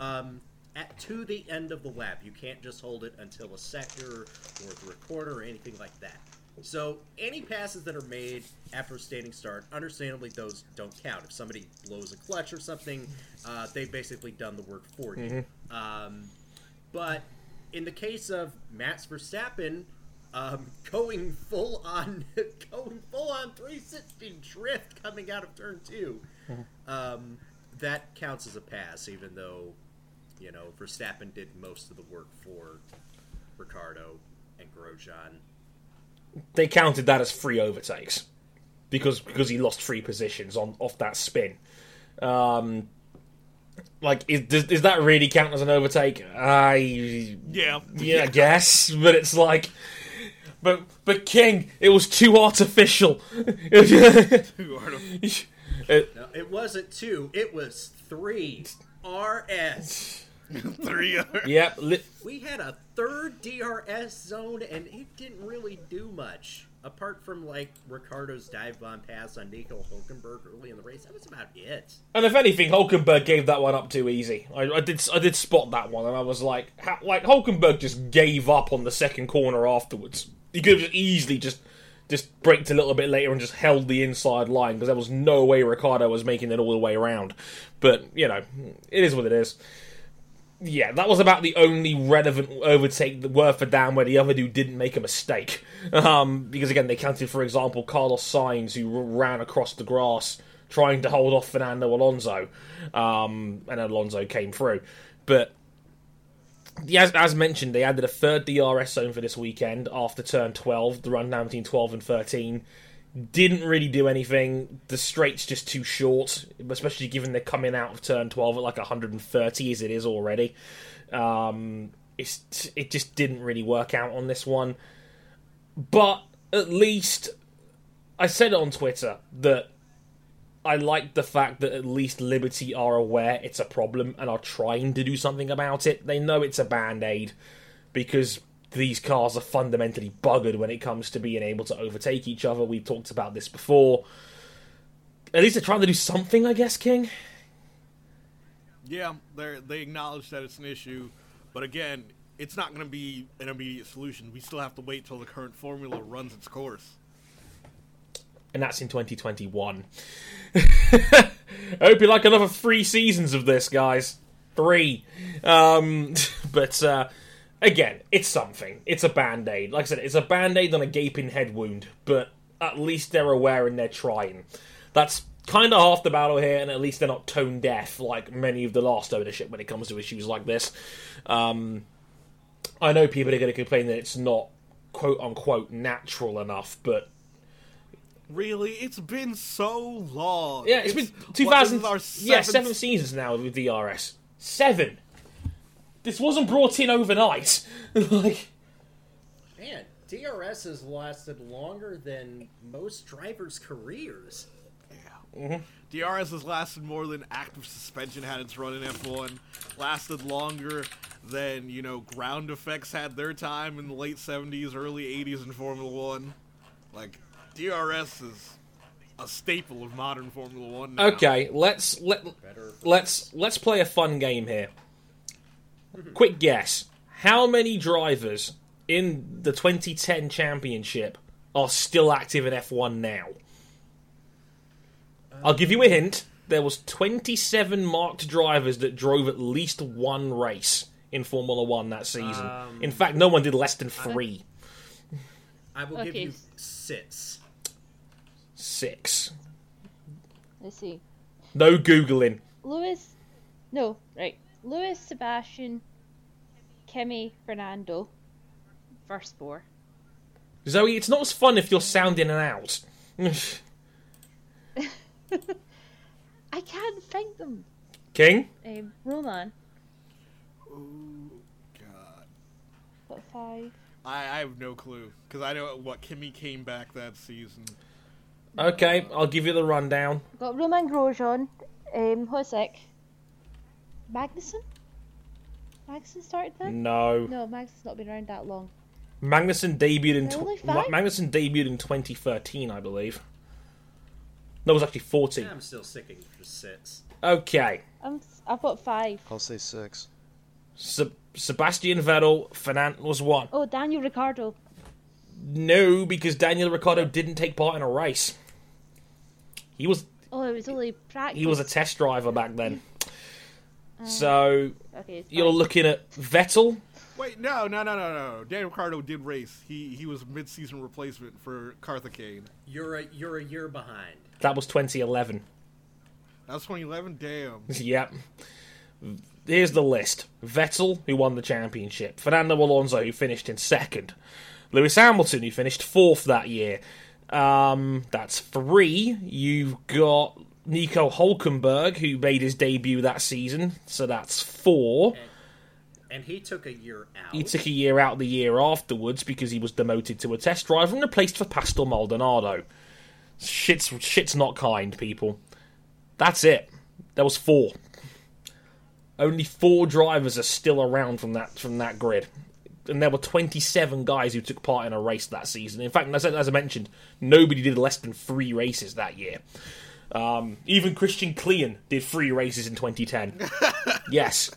um, at to the end of the lap. You can't just hold it until a sector or through a quarter or anything like that. So any passes that are made after a standing start, understandably, those don't count. If somebody blows a clutch or something, uh, they've basically done the work for you. Um, but in the case of Max Verstappen, um, going full on, [LAUGHS] going full on 360 drift coming out of turn 2 um, that counts as a pass, even though you know Verstappen did most of the work for Ricciardo and Grosjean. they counted that as free overtakes because because he lost three positions on off that spin. Um, like, is, does, does that really count as an overtake? I Yeah. yeah, I guess, but it's like, but but King, it was too artificial. [LAUGHS] Too It- uh, No, it wasn't two; it was three. RS. [LAUGHS] Three. yeah, li- We had a third DRS zone, and it didn't really do much. Apart from, like, Ricciardo's dive bomb pass on Nico Hulkenberg early in the race. That was about it. and if anything, Hulkenberg gave that one up too easy. I, I did I did spot that one, and I was like, how, like Hulkenberg just gave up on the second corner afterwards. He could have just easily just just braked a little bit later and just held the inside line because there was no way Ricciardo was making it all the way around. But you know, it is what it is. Yeah, that was about the only relevant overtake that worth a damn where the other dude didn't make a mistake. Um, because again, they counted, for example, Carlos Sainz who ran across the grass trying to hold off Fernando Alonso, um, and Alonso came through. But as, as mentioned, they added a third DRS zone for this weekend after turn 12, the run down between 12 and 13. Didn't really do anything. The straight's just too short, especially given they're coming out of turn 12 at like 130 as it is already. Um, it's, it just didn't really work out on this one. But at least I said on Twitter that I like the fact that at least Liberty are aware it's a problem and are trying to do something about it. They know it's a band aid because these cars are fundamentally buggered when it comes to being able to overtake each other. We've talked about this before. At least they're trying to do something, I guess, King. Yeah, they they acknowledge that it's an issue, but again, it's not going to be an immediate solution. We still have to wait till the current formula runs its course. And that's in 2021. I [LAUGHS] hope you like another three seasons of this, guys. Three. Um, [LAUGHS] but uh, again, it's something. It's a band aid. Like I said, it's a band aid on a gaping head wound, but at least they're aware and they're trying. That's kind of half the battle here, and at least they're not tone deaf like many of the last ownership when it comes to issues like this. Um, I know people are going to complain that it's not quote unquote natural enough, but Really, it's been so long. Yeah, it's been what, 2000. this is our yeah, seven seasons now with DRS. Seven. This wasn't brought in overnight. [LAUGHS] like, Man, DRS has lasted longer than most drivers' careers. Yeah. Mm-hmm. DRS has lasted more than active suspension had its run in F1. Lasted longer than, you know, ground effects had their time in the late 70s, early 80s in Formula One. Like, DRS is a staple of modern Formula One now. Okay, let's let let's let's play a fun game here. Quick guess: How many drivers in the 2010 championship are still active in F1 now? I'll give you a hint. There was 27 marked drivers that drove at least one race in Formula One that season. Um, in fact, no one did less than three. I will give you six. Six. Let's see. No googling. Lewis. No, right. Lewis, Sebastian, Kimi, Fernando. First four. Zoe, it's not as fun if you're sounding and out. [LAUGHS] I can't find them. King. Um, Romain. Oh God. What five? I, I have no clue. Because I know what Kimi came back that season. Okay, I'll give you the rundown. We've got Romain Grosjean, um, Hosek, Magnussen. Magnussen started then. No. No, Magnussen's not been around that long. Magnussen debuted in There were only tw- five? Ma- Magnussen debuted in 2013, I believe. No, it was actually 14. I'm still sticking for six. Okay, I'm, I've got five. I'll say six. Se- Sebastian Vettel, Fernand was one. Oh, Daniel Ricciardo. No, because Daniel Ricciardo didn't take part in a race. He was Oh, it was only practice. he was a test driver back then. Um, so Okay, you're looking at Vettel. Wait, no, no, no, no, no. Daniel Ricciardo did race. He he was mid-season replacement for Karthikeyan. You're a you're a year behind. That was 2011. That was 2011. Damn. [LAUGHS] Yep. Here's the list: Vettel, who won the championship; Fernando Alonso, who finished in second; Lewis Hamilton, who finished fourth that year. Um, that's three. You've got Nico Hulkenberg, who made his debut that season, so that's four. And he took a year out. He took a year out the year afterwards because he was demoted to a test driver and replaced for Pastor Maldonado. Shit's shit's not kind, people. That's it. There was four. Only four drivers are still around from that from that grid, and there were 27 guys who took part in a race that season. In fact, as I, as I mentioned, nobody did less than three races that year. Um, even Christian Klein did three races in 2010. [LAUGHS] yes,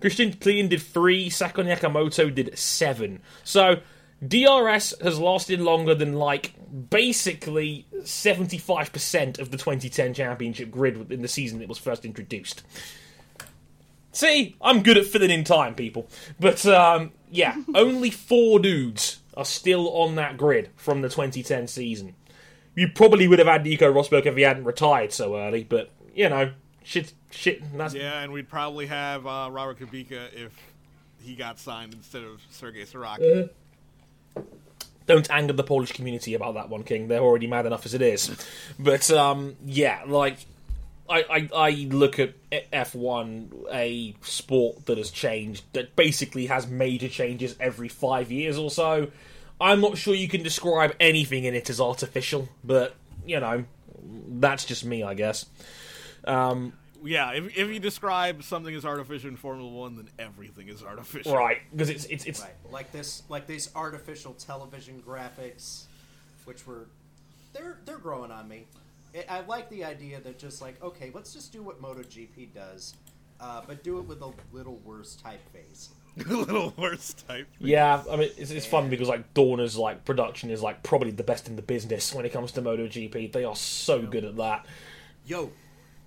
Christian Klein did three. Sakon Nakamoto did seven. So DRS has lasted longer than like basically 75% of the 2010 championship grid in the season it was first introduced. See, I'm good at filling in time, people. But um, yeah, [LAUGHS] only four dudes are still on that grid from the 2010 season. You probably would have had Nico Rosberg if he hadn't retired so early, but you know, shit, shit. That's Yeah, and we'd probably have uh, Robert Kubica if he got signed instead of Sergey Sirotkin. don't anger the Polish community about that one, King. They're already mad enough as it is. But um, yeah, like I, I, I look at F one a sport that has changed, that basically has major changes every five years or so. I'm not sure you can describe anything in it as artificial, but you know, that's just me, I guess. Um, Yeah, if, if you describe something as artificial in Formula One, then everything is artificial. right, because it's it's it's Right, like this, like these artificial television graphics, which were, they're they're growing on me. I I like the idea that just like, okay, let's just do what MotoGP does, uh, but do it with a little worse typeface. [LAUGHS] a little worse type. Yeah, I mean it's, it's fun because like Dorna's like production is like probably the best in the business when it comes to MotoGP. They are so good at that. Yo,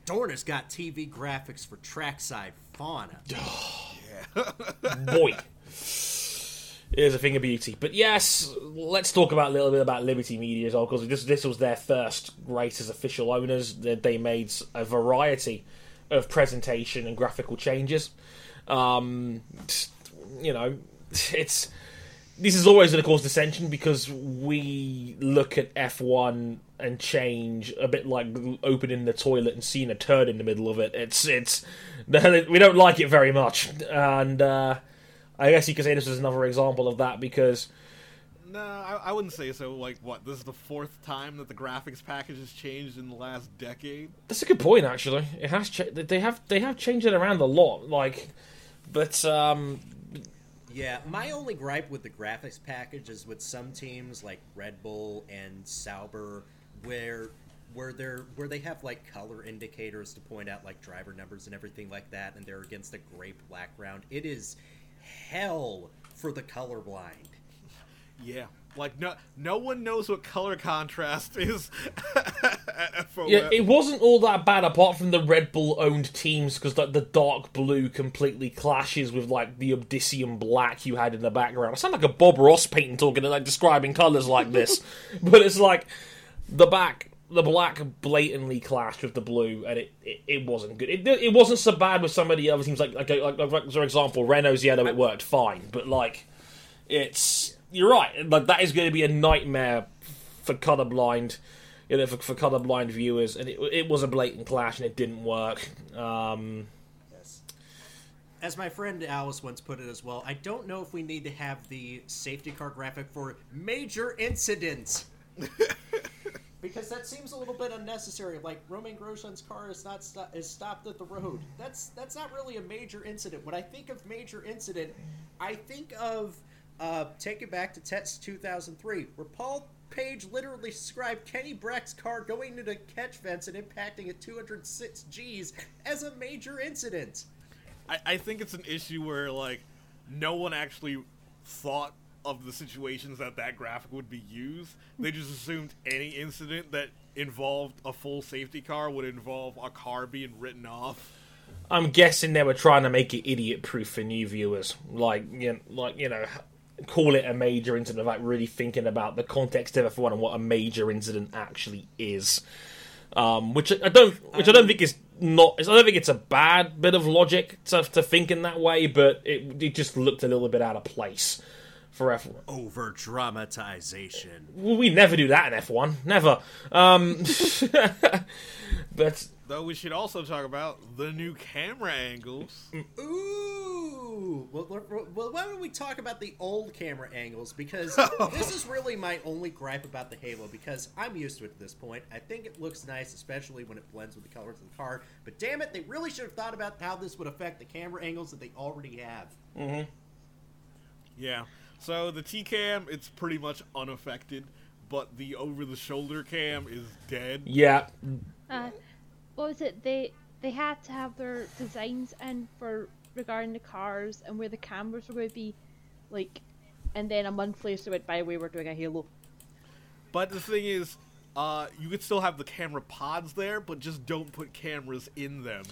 Dorna's got TV graphics for trackside fauna. [SIGHS] Yeah, boy, [LAUGHS] is a thing of beauty. But yes, let's talk about a little bit about Liberty Media as well because this this was their first race as official owners. They, they made a variety of presentation and graphical changes. Um, you know, [LAUGHS] it's this is always going to cause dissension because we look at F1 and change a bit like opening the toilet and seeing a turd in the middle of it. It's it's [LAUGHS] we don't like it very much, and uh, I guess you could say this is another example of that because No, I, I wouldn't say so. Like, what? This is the fourth time that the graphics package has changed in the last decade. That's a good point, actually. It has cha- they have they have changed it around a lot, like, but um, Yeah, my only gripe with the graphics package is with some teams like Red Bull and Sauber, where where they're where they have like color indicators to point out like driver numbers and everything like that, and they're against a gray background. It is hell for the colorblind. Yeah. Like, no, no one knows what color contrast is [LAUGHS] at yeah, it wasn't all that bad apart from the Red Bull owned teams because like the dark blue completely clashes with like the Obsidian black you had in the background. I sound like a Bob Ross painting talking and like describing colors like this, [LAUGHS] but it's like the back. The black blatantly clashed with the blue, and it, it, it wasn't good. It, it wasn't so bad with some of the other teams, like like, like, like for example, Renault's yellow. It worked fine, but like it's you're right. Like that is going to be a nightmare for colorblind, you know, for, for colorblind viewers. And it, it was a blatant clash, and it didn't work. Um, yes. As my friend Alice once put it as well, I don't know if we need to have the safety car graphic for major incidents. [LAUGHS] because that seems a little bit unnecessary. Like Romain Grosjean's car is not is stopped at the road. That's that's not really a major incident. When I think of major incident, I think of uh, take it back to Texas 2003, where Paul Page literally described Kenny Bräck's car going into the catch fence and impacting at 206 G's as a major incident. I, I think it's an issue where like no one actually thought of the situations that that graphic would be used. They just assumed any incident that involved a full safety car would involve a car being written off. I'm guessing they were trying to make it idiot proof for new viewers, like you know, like you know, call it a major incident without really thinking about the context of F1 and what a major incident actually is. Um, which I don't, which I don't think is not. I don't think it's a bad bit of logic to, to think in that way, but it it just looked a little bit out of place for F1. Over dramatization. Well, we never do that in F1, never. Um, [LAUGHS] but Though we should also talk about the new camera angles. Ooh! Well, well, well, why don't we talk about the old camera angles? Because [LAUGHS] this is really my only gripe about the Halo, because I'm used to it at this point. I think it looks nice, especially when it blends with the colors of the car. But damn it, they really should have thought about how this would affect the camera angles that they already have. Mm-hmm. Yeah. So the T cam, it's pretty much unaffected, but the over the shoulder cam is dead. yeah, Uh, what was it? They they had to have their designs in for regarding the cars and where the cameras were going to be, like, and then a month later they went by. The way, We were doing a Halo. But the thing is, uh, you could still have the camera pods there, but just don't put cameras in them.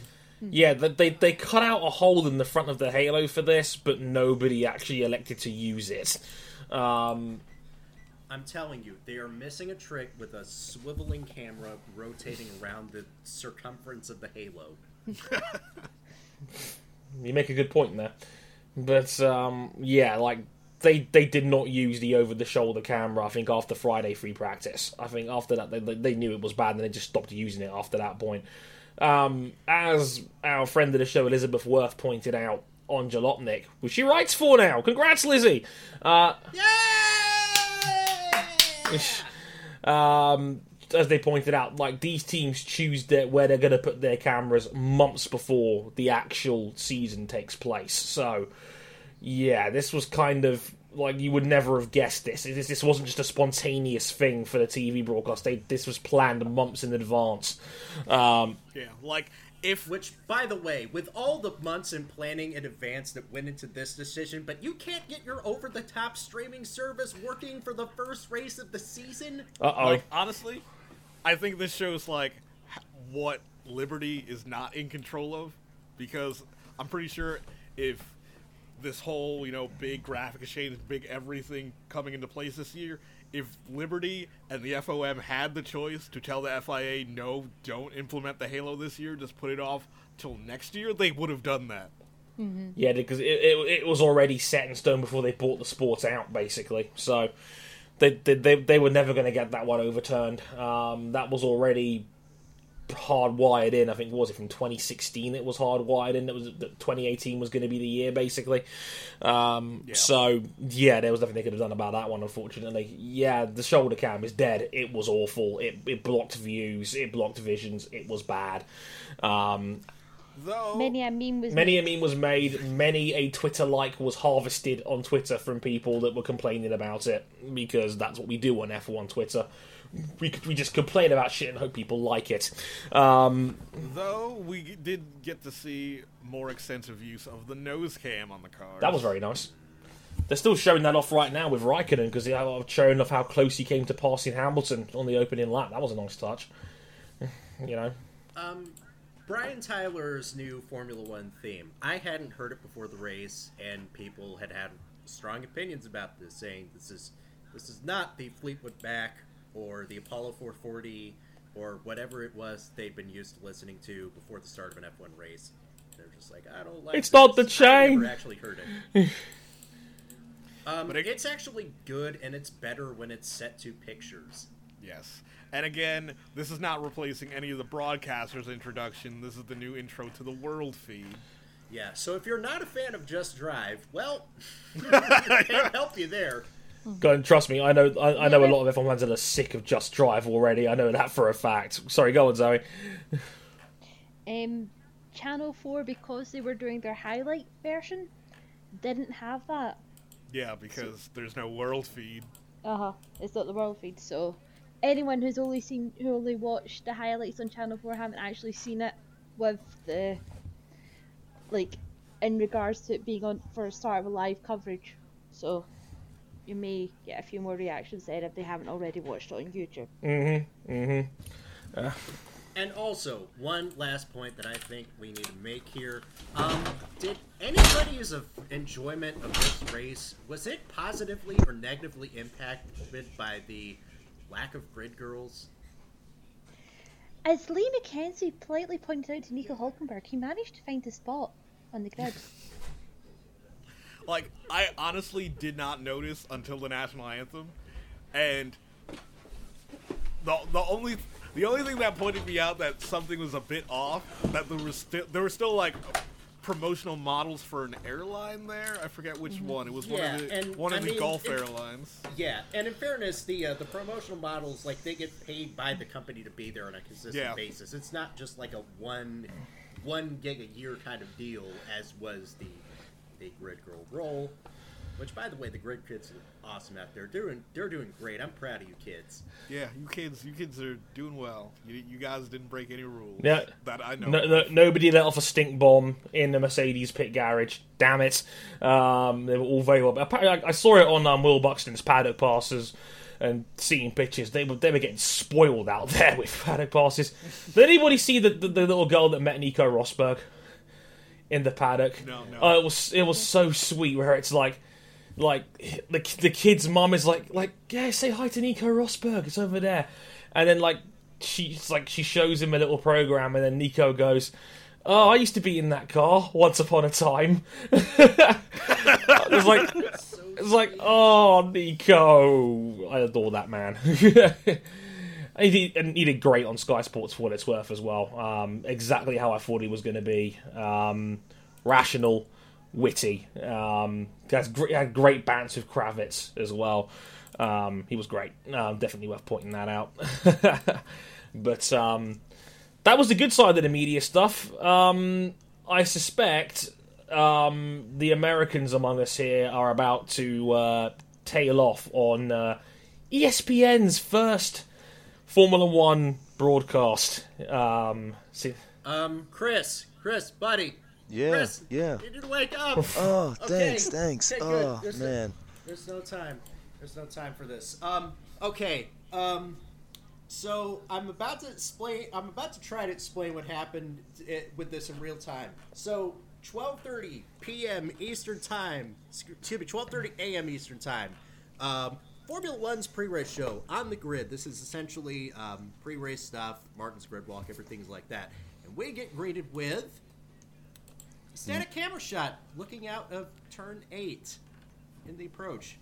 Yeah, they they cut out a hole in the front of the Halo for this, but nobody actually elected to use it. Um, I'm telling you, they are missing a trick with a swiveling camera rotating around the circumference of the Halo. [LAUGHS] you make a good point there, but um, yeah, like they they did not use the over the shoulder camera. I think after Friday free practice, I think after that they they knew it was bad and they just stopped using it after that point. Um, as our friend of the show Elizabeth Werth pointed out on Jalopnik, which she writes for now. Congrats, Lizzie. Uh, [LAUGHS] um, as they pointed out, like these teams choose their, where they're going to put their cameras months before the actual season takes place. So, yeah, this was kind of like you would never have guessed this. This, this wasn't just a spontaneous thing for the TV broadcast. They, this was planned months in advance. Um, Yeah, like if Which, by the way, with all the months in planning in advance that went into this decision, but you can't get your over the top streaming service working for the first race of the season? uh oh. like honestly, I think this shows like what Liberty is not in control of because I'm pretty sure if this whole you know big graphic exchange, big everything coming into place this year, if Liberty and the FOM had the choice to tell the FIA no, don't implement the Halo this year, just put it off till next year, they would have done that. Yeah, because it, it, it was already set in stone before they bought the sport out, basically. So they they, they, they were never going to get that one overturned. Um, that was already hardwired in. I think what was it from 2016? It was hardwired in. It was that 2018 was going to be the year basically. Um, So yeah, there was nothing they could have done about that one. Unfortunately, yeah, the shoulder cam is dead. It was awful. It, it blocked views. It blocked visions. It was bad. Um, Though Many a meme was Many a meme was made. Many a Twitter like was harvested on Twitter from people that were complaining about it because that's what we do on F1 Twitter. We we just complain about shit and hope people like it. Um, though we did get to see more extensive use of the nose cam on the car. that was very nice. They're still showing that off right now with Raikkonen because they have shown off how close he came to passing Hamilton on the opening lap. That was a nice touch. [LAUGHS] You know, Um, Brian Tyler's new Formula One theme. I hadn't heard it before the race, and people had had strong opinions about this, saying this is this is not the Fleetwood Mac or the Apollo 440 or whatever it was they'd been used to listening to before the start of an F1 race. They're just like, I don't like. It's not this. the I chain. never actually heard it. [LAUGHS] Um, But it- it's actually good, and it's better when it's set to pictures. Yes. And again, this is not replacing any of the broadcasters' introduction. This is the new intro to the world feed. Yeah, so if you're not a fan of Just Drive, well, [LAUGHS] [LAUGHS] can't help you there. Go and trust me. I know. I, I know a lot of F1 fans that are sick of Just Drive already. I know that for a fact. Sorry, go on, Zoe. Um, Channel 4, because they were doing their highlight version, didn't have that. Yeah, because there's no world feed. Uh huh. It's not the world feed, so anyone who's only seen, who only watched the highlights on Channel 4 haven't actually seen it with the, like, in regards to it being on for a start of a live coverage. So you may get a few more reactions there if they haven't already watched it on YouTube. Mm-hmm. Mm-hmm. And also, one last point that I think we need to make here. Um, did anybody's of enjoyment of this race, was it positively or negatively impacted by the lack of grid girls? As Lee McKenzie politely pointed out to Nico Hulkenberg, he managed to find a spot on the grid. [LAUGHS] Like, I honestly did not notice until the national anthem, and the the only the only thing that pointed me out that something was a bit off that there was still there were still like promotional models for an airline there. I forget which one. It was one of the and, one of I the mean, Gulf it- airlines. Yeah, and in fairness, the uh, the promotional models like they get paid by the company to be there on a consistent Yeah. basis. It's not just like a one one gig a year kind of deal, as was the the grid girl role. Which, by the way, the grid kids are awesome out there. They're doing they're doing great. I'm proud of you kids. Yeah, you kids, you kids are doing well. You, you guys didn't break any rules. Yeah. that I know. No, no, nobody let off a stink bomb in the Mercedes pit garage. Damn it! Um, they were all very well. Apparently, I, I saw it on um, Will Buxton's paddock passes and seeing pictures. They were they were getting spoiled out [LAUGHS] there with paddock passes. Did anybody see the, the, the little girl that met Nico Rosberg in the paddock? No, no. Oh, it was it was so sweet. Where it's like. Like the the kid's mum is like like yeah say hi to Nico Rosberg it's over there, and then like she's like she shows him a little program and then Nico goes, "Oh, I used to be in that car once upon a time." it's like it's like oh Nico, I adore that man. [LAUGHS] He, did, and he did great on Sky Sports for what it's worth as well. Um, exactly how I thought he was going to be. Um, rational, witty. Um, he has gr- he had great banter with Kravitz as well. Um, he was great. Um, definitely worth pointing that out. [LAUGHS] but um, that was the good side of the media stuff. Um, I suspect the Americans among us here are about to uh, tail off on uh, ESPN's first Formula One broadcast. Um, see, Um, Chris, Chris, buddy, Yeah, Chris, yeah. you need to wake up. [LAUGHS] Oh, Okay, thanks, thanks. okay. Oh, There's no- man. There's no time. There's no time for this. Um, okay. Um, so I'm about to explain. I'm about to try to explain what happened i with this in real time. So 12:30 p.m. Eastern time. Excuse me, 12:30 a.m. Eastern time. Um, Formula One's pre-race show on the grid. This is essentially um, pre-race stuff, Martin's grid walk, everything's like that, and we get greeted with static camera shot looking out of turn eight in the approach.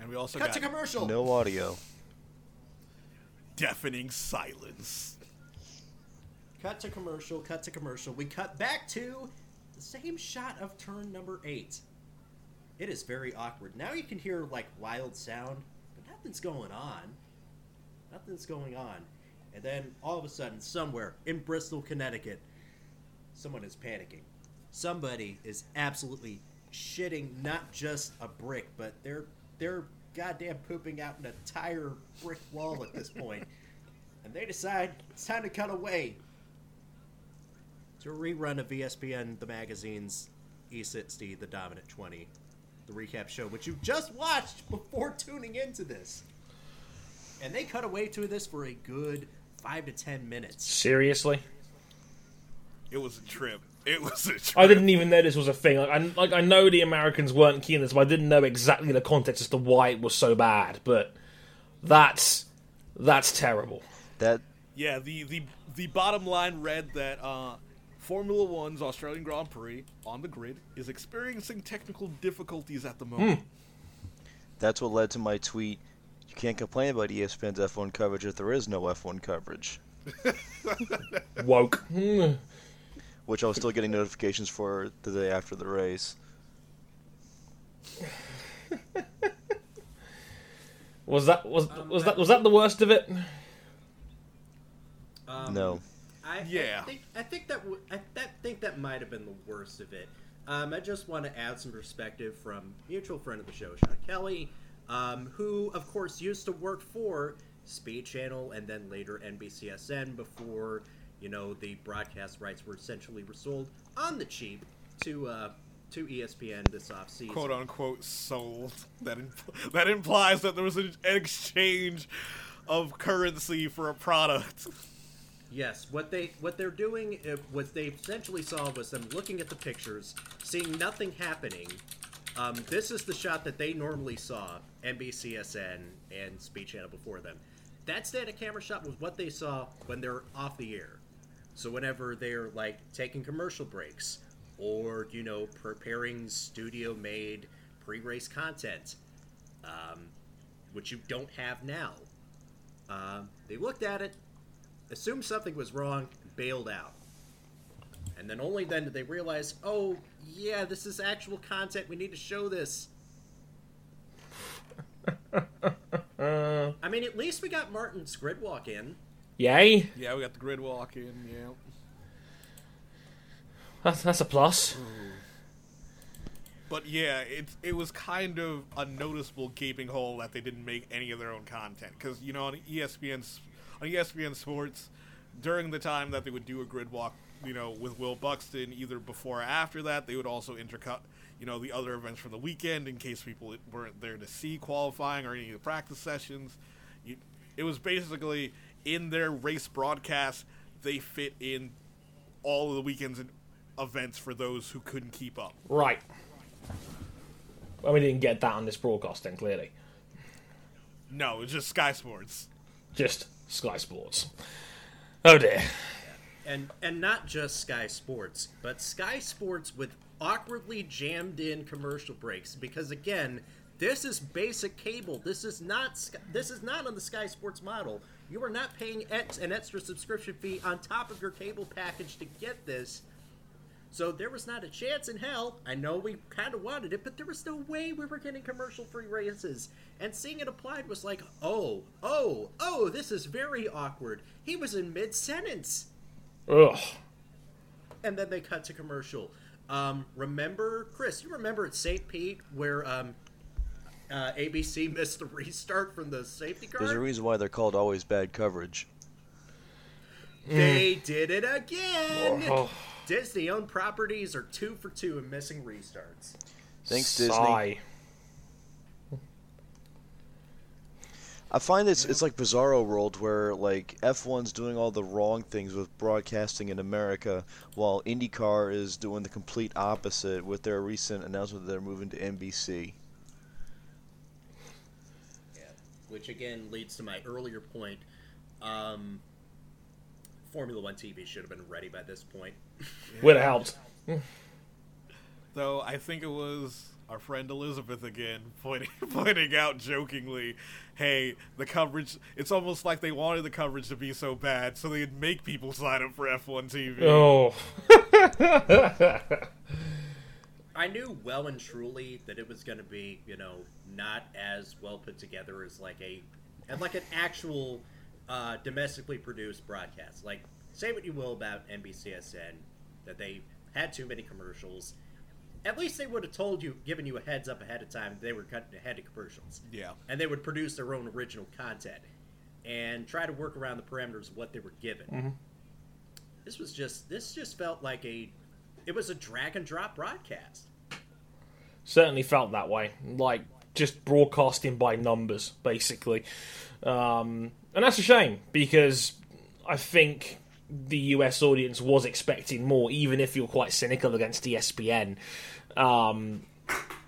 and we also Cut got to commercial. No audio. deafening silence. cut to commercial, cut to commercial. We cut back to the same shot of turn number eight. It is very awkward. Now you can hear like wild sound, but nothing's going on. Nothing's going on. And then all of a sudden, somewhere in Bristol, Connecticut, someone is panicking. Somebody is absolutely shitting not just a brick, but they're they're goddamn pooping out an entire brick wall at this point. [LAUGHS] and they decide it's time to cut away to a rerun E ESPN the magazine's E60 the Dominant 20, the recap show, which you just watched before [LAUGHS] tuning into this. And they cut away to this for a good five to ten minutes. Seriously? It was a trip. It was a trip. I didn't even know this was a thing. Like I, like I know the Americans weren't keen on this, but I didn't know exactly the context as to why it was so bad. But that's that's terrible. That Yeah, the, the the bottom line read that uh, Formula One's Australian Grand Prix on the grid is experiencing technical difficulties at the moment. that's what led to my tweet. You can't complain about ESPN's F1 coverage if there is no F1 coverage, [LAUGHS] Woke. Hmm. which I was still getting notifications for the day after the race. Was that was was that was that the worst of it? Um, No. I, Yeah. I think I think that w- I that, think that might have been the worst of it. Um, I just want to add some perspective from mutual friend of the show, Sean Kelly, um, who of course used to work for Speed Channel and then later NBCSN before you know the broadcast rights were essentially resold on the cheap to uh, to ESPN this offseason. quote unquote sold. That impl- that implies that there was an exchange of currency for a product. [LAUGHS] Yes, what they what they're doing, uh, what they essentially saw was them looking at the pictures, seeing nothing happening. Um, this is the shot that they normally saw NBCSN and Speed Channel before them. That static camera shot was what they saw when they're off the air. So whenever they're like taking commercial breaks or you know preparing studio-made pre-race content, um, which you don't have now, um, they looked at it, assumed something was wrong, bailed out. And then only then did they realize, oh, yeah, this is actual content. We need to show this. [LAUGHS] I mean, at least we got Martin Skridwalk in. Yay! Yeah, we got the grid walk in. Yeah. That's that's a plus. But yeah, it it was kind of a noticeable gaping hole that they didn't make any of their own content because you know on E ESPN on ESPN Sports during the time that they would do a grid walk, you know, with Will Buxton, either before or after that, they would also intercut you know the other events from the weekend in case people weren't there to see qualifying or any of the practice sessions. You, it was basically in their race broadcast they fit in all of the weekends and events for those who couldn't keep up. Right. Well, we didn't get that on this broadcasting, clearly. No, it's just Sky Sports. Just Sky Sports. Oh dear. And and not just Sky Sports, but Sky Sports with awkwardly jammed in commercial breaks because again, this is basic cable. This is not this is not on the Sky Sports model. You are not paying an extra subscription fee on top of your cable package to get this. So there was not a chance in hell. I know we kind of wanted it, but there was no way we were getting commercial-free races. And seeing it applied was like, oh, oh, oh, this is very awkward. He was in mid-sentence Ugh. and then they cut to commercial. Um, remember, Chris? You remember at St. Pete where um, uh, ABC [LAUGHS] missed the restart from the safety car? There's a reason why they're called always bad coverage. They did it again. Oh. Disney-owned properties are two for two in missing restarts. Thanks, Disney. Sigh. I find it's it's like Bizarro World where like F1's doing all the wrong things with broadcasting in America, while IndyCar is doing the complete opposite with their recent announcement that they're moving to NBC. Yeah. Which again leads to my earlier point. Um, Formula One TV should have been ready by this point. [LAUGHS] Would have helped. [LAUGHS] Though I think it was our friend Elizabeth again, [LAUGHS] pointing pointing out jokingly, "Hey, the coverage. It's almost like they wanted the coverage to be so bad, so they'd make people sign up for F1 TV." Oh, I knew well and truly that it was going to be, you know, not as well put together as like a, and like an actual uh, domestically produced broadcast. Like, say what you will about NBCSN, that they had too many commercials. At least they would have told you, given you a heads up ahead of time, they were cutting ahead of commercials. Yeah. And they would produce their own original content and try to work around the parameters of what they were given. This was just, this just felt like a, it was a drag and drop broadcast. certainly felt that way. Like just broadcasting by numbers, basically. Um, and that's a shame because I think the US audience was expecting more, even if you're quite cynical against ESPN. Um,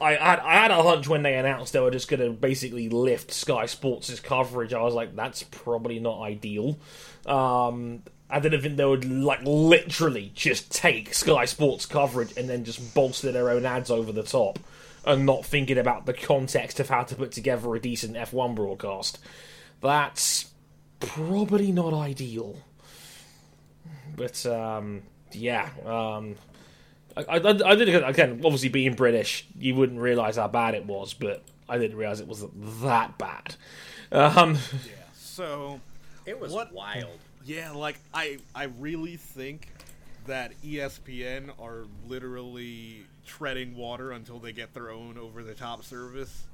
I, had, I had a hunch when they announced they were just going to basically lift Sky Sports' coverage. I was like, that's probably not ideal. Um, I didn't think they would like literally just take Sky Sports coverage and then just bolster their own ads over the top, and not thinking about the context of how to put together a decent F1 broadcast. That's probably not ideal. But um, yeah, um, I, I, I did again. Obviously, being British, you wouldn't realise how bad it was, but I didn't realise it was that bad. Um, yeah. So, It was What- wild. yeah, like I I really think that ESPN are literally treading water until they get their own over-the-top service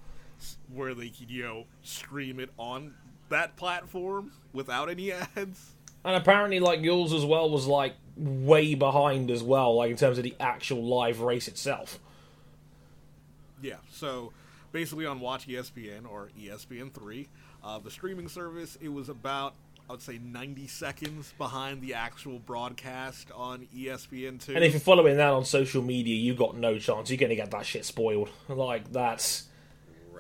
where they can, you know, stream it on that platform without any ads. And apparently, like yours as well, was like way behind as well, like in terms of the actual live race itself. Yeah, so basically on Watch ESPN or ESPN3, uh, the streaming service, it was about, I would say, 90 seconds behind the actual broadcast on E ESPN2. And if you're following that on social media, you got no chance. You're gonna get that shit spoiled. Like that's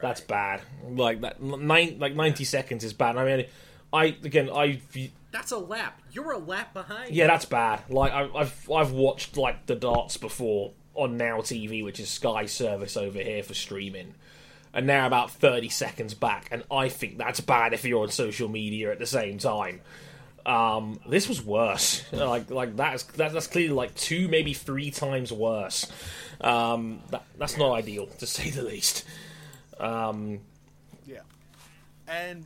that's bad. Like that nine like ninety seconds is bad. I mean, I again I That's a lap. You're a lap behind. yeah that's bad. Like I, I've I've watched like the darts before on Now TV, which is Sky service over here for streaming. And they're about 30 seconds back, and I think that's bad if you're on social media at the same time. Um, this was worse. [LAUGHS] Like, like that's that, that's clearly like two, maybe three times worse. Um, that, that's not ideal, to say the least. Um, Yeah. And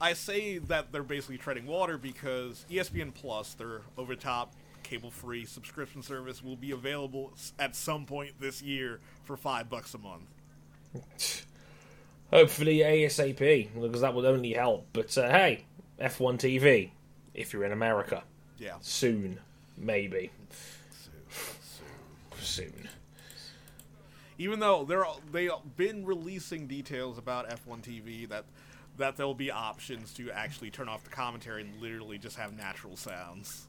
I say that they're basically treading water because ESPN Plus, their over top cable free subscription service, will be available at some point this year for five bucks a month. hopefully ASAP, because that would only help. But uh, hey, F1 TV, if you're in America, Yeah. soon, maybe. soon, Soon. Even though they're they've been releasing details about F1 TV that that there'll be options to actually turn off the commentary and literally just have natural sounds.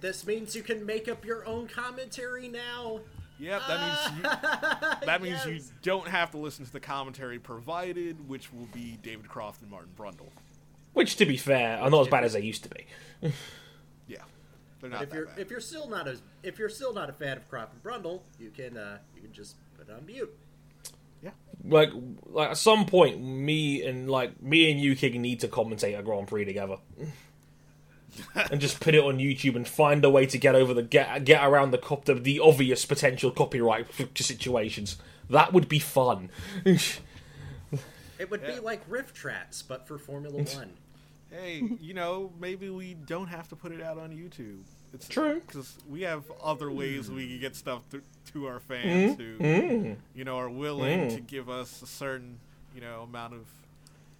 This means you can make up your own commentary now. Yep, that means you, ah, [LAUGHS] that means you don't have to listen to the commentary provided, which will be David Croft and Martin Brundle. Which, to be fair, are not as bad as they used to be. [LAUGHS] Yeah, they're not If that you're bad. if you're still not a if you're still not a fan of Croft and Brundle, you can uh, you can just put it on mute. Yeah. Like, like at some point, me and like me and you, King, need to commentate a Grand Prix together, [LAUGHS] and just put it on YouTube and find a way to get over the get get around the cop the, the obvious potential copyright situations. That would be fun. It would Yeah. be like RiffTrax, but for Formula [LAUGHS] One. hey, you know, maybe we don't have to put it out on YouTube. It's True. because we have other ways we can get stuff to, to our fans mm-hmm. who, mm-hmm. you know, are willing to mm. give us a certain, you know, amount of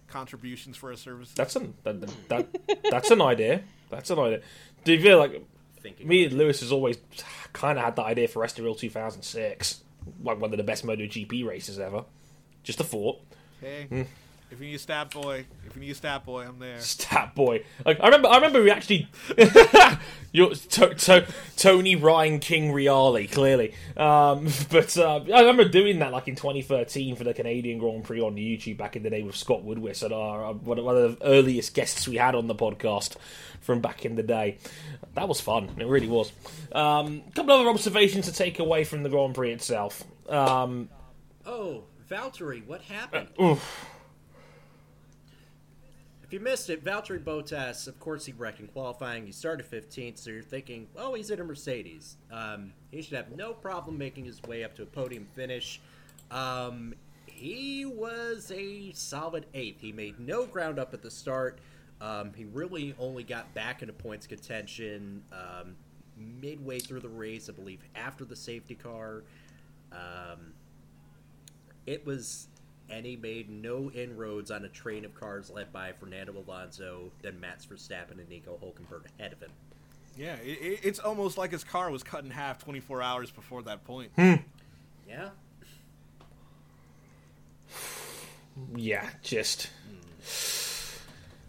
contributions for our services. That's an that, that that's an idea. That's an idea. Do you feel like Thinking me and Lewis has always kind of had that idea for Estoril 2006, like one of the best MotoGP races ever. Just a thought. hey, mm. If you need a stat boy, if you need a stat boy, I'm there. Stat boy. Like I remember, I remember we actually, [LAUGHS] you're to, to, Tony Ryan King Reale, clearly. Um, [LAUGHS] but uh, I remember doing that like in 2013 for the Canadian Grand Prix on YouTube back in the day with Scott Woodwis, and our, one of the earliest guests we had on the podcast from back in the day. That was fun. It really was. Um, a couple other observations to take away from the Grand Prix itself. Um, Oh, Valtteri, what happened? oof. You missed it, Valtteri Bottas, of course, he wrecked in qualifying. He started 15th, so you're thinking, oh, he's in a Mercedes. Um, he should have no problem making his way up to a podium finish. Um, he was a solid eighth. He made no ground up at the start. Um, he really only got back into points contention um, midway through the race, I believe, after the safety car. Um, it was, and he made no inroads on a train of cars led by Fernando Alonso, then Max Verstappen and Nico Hulkenberg ahead of him. Yeah, it, it, it's almost like his car was cut in half 24 hours before that point. Hmm. Yeah, yeah, just.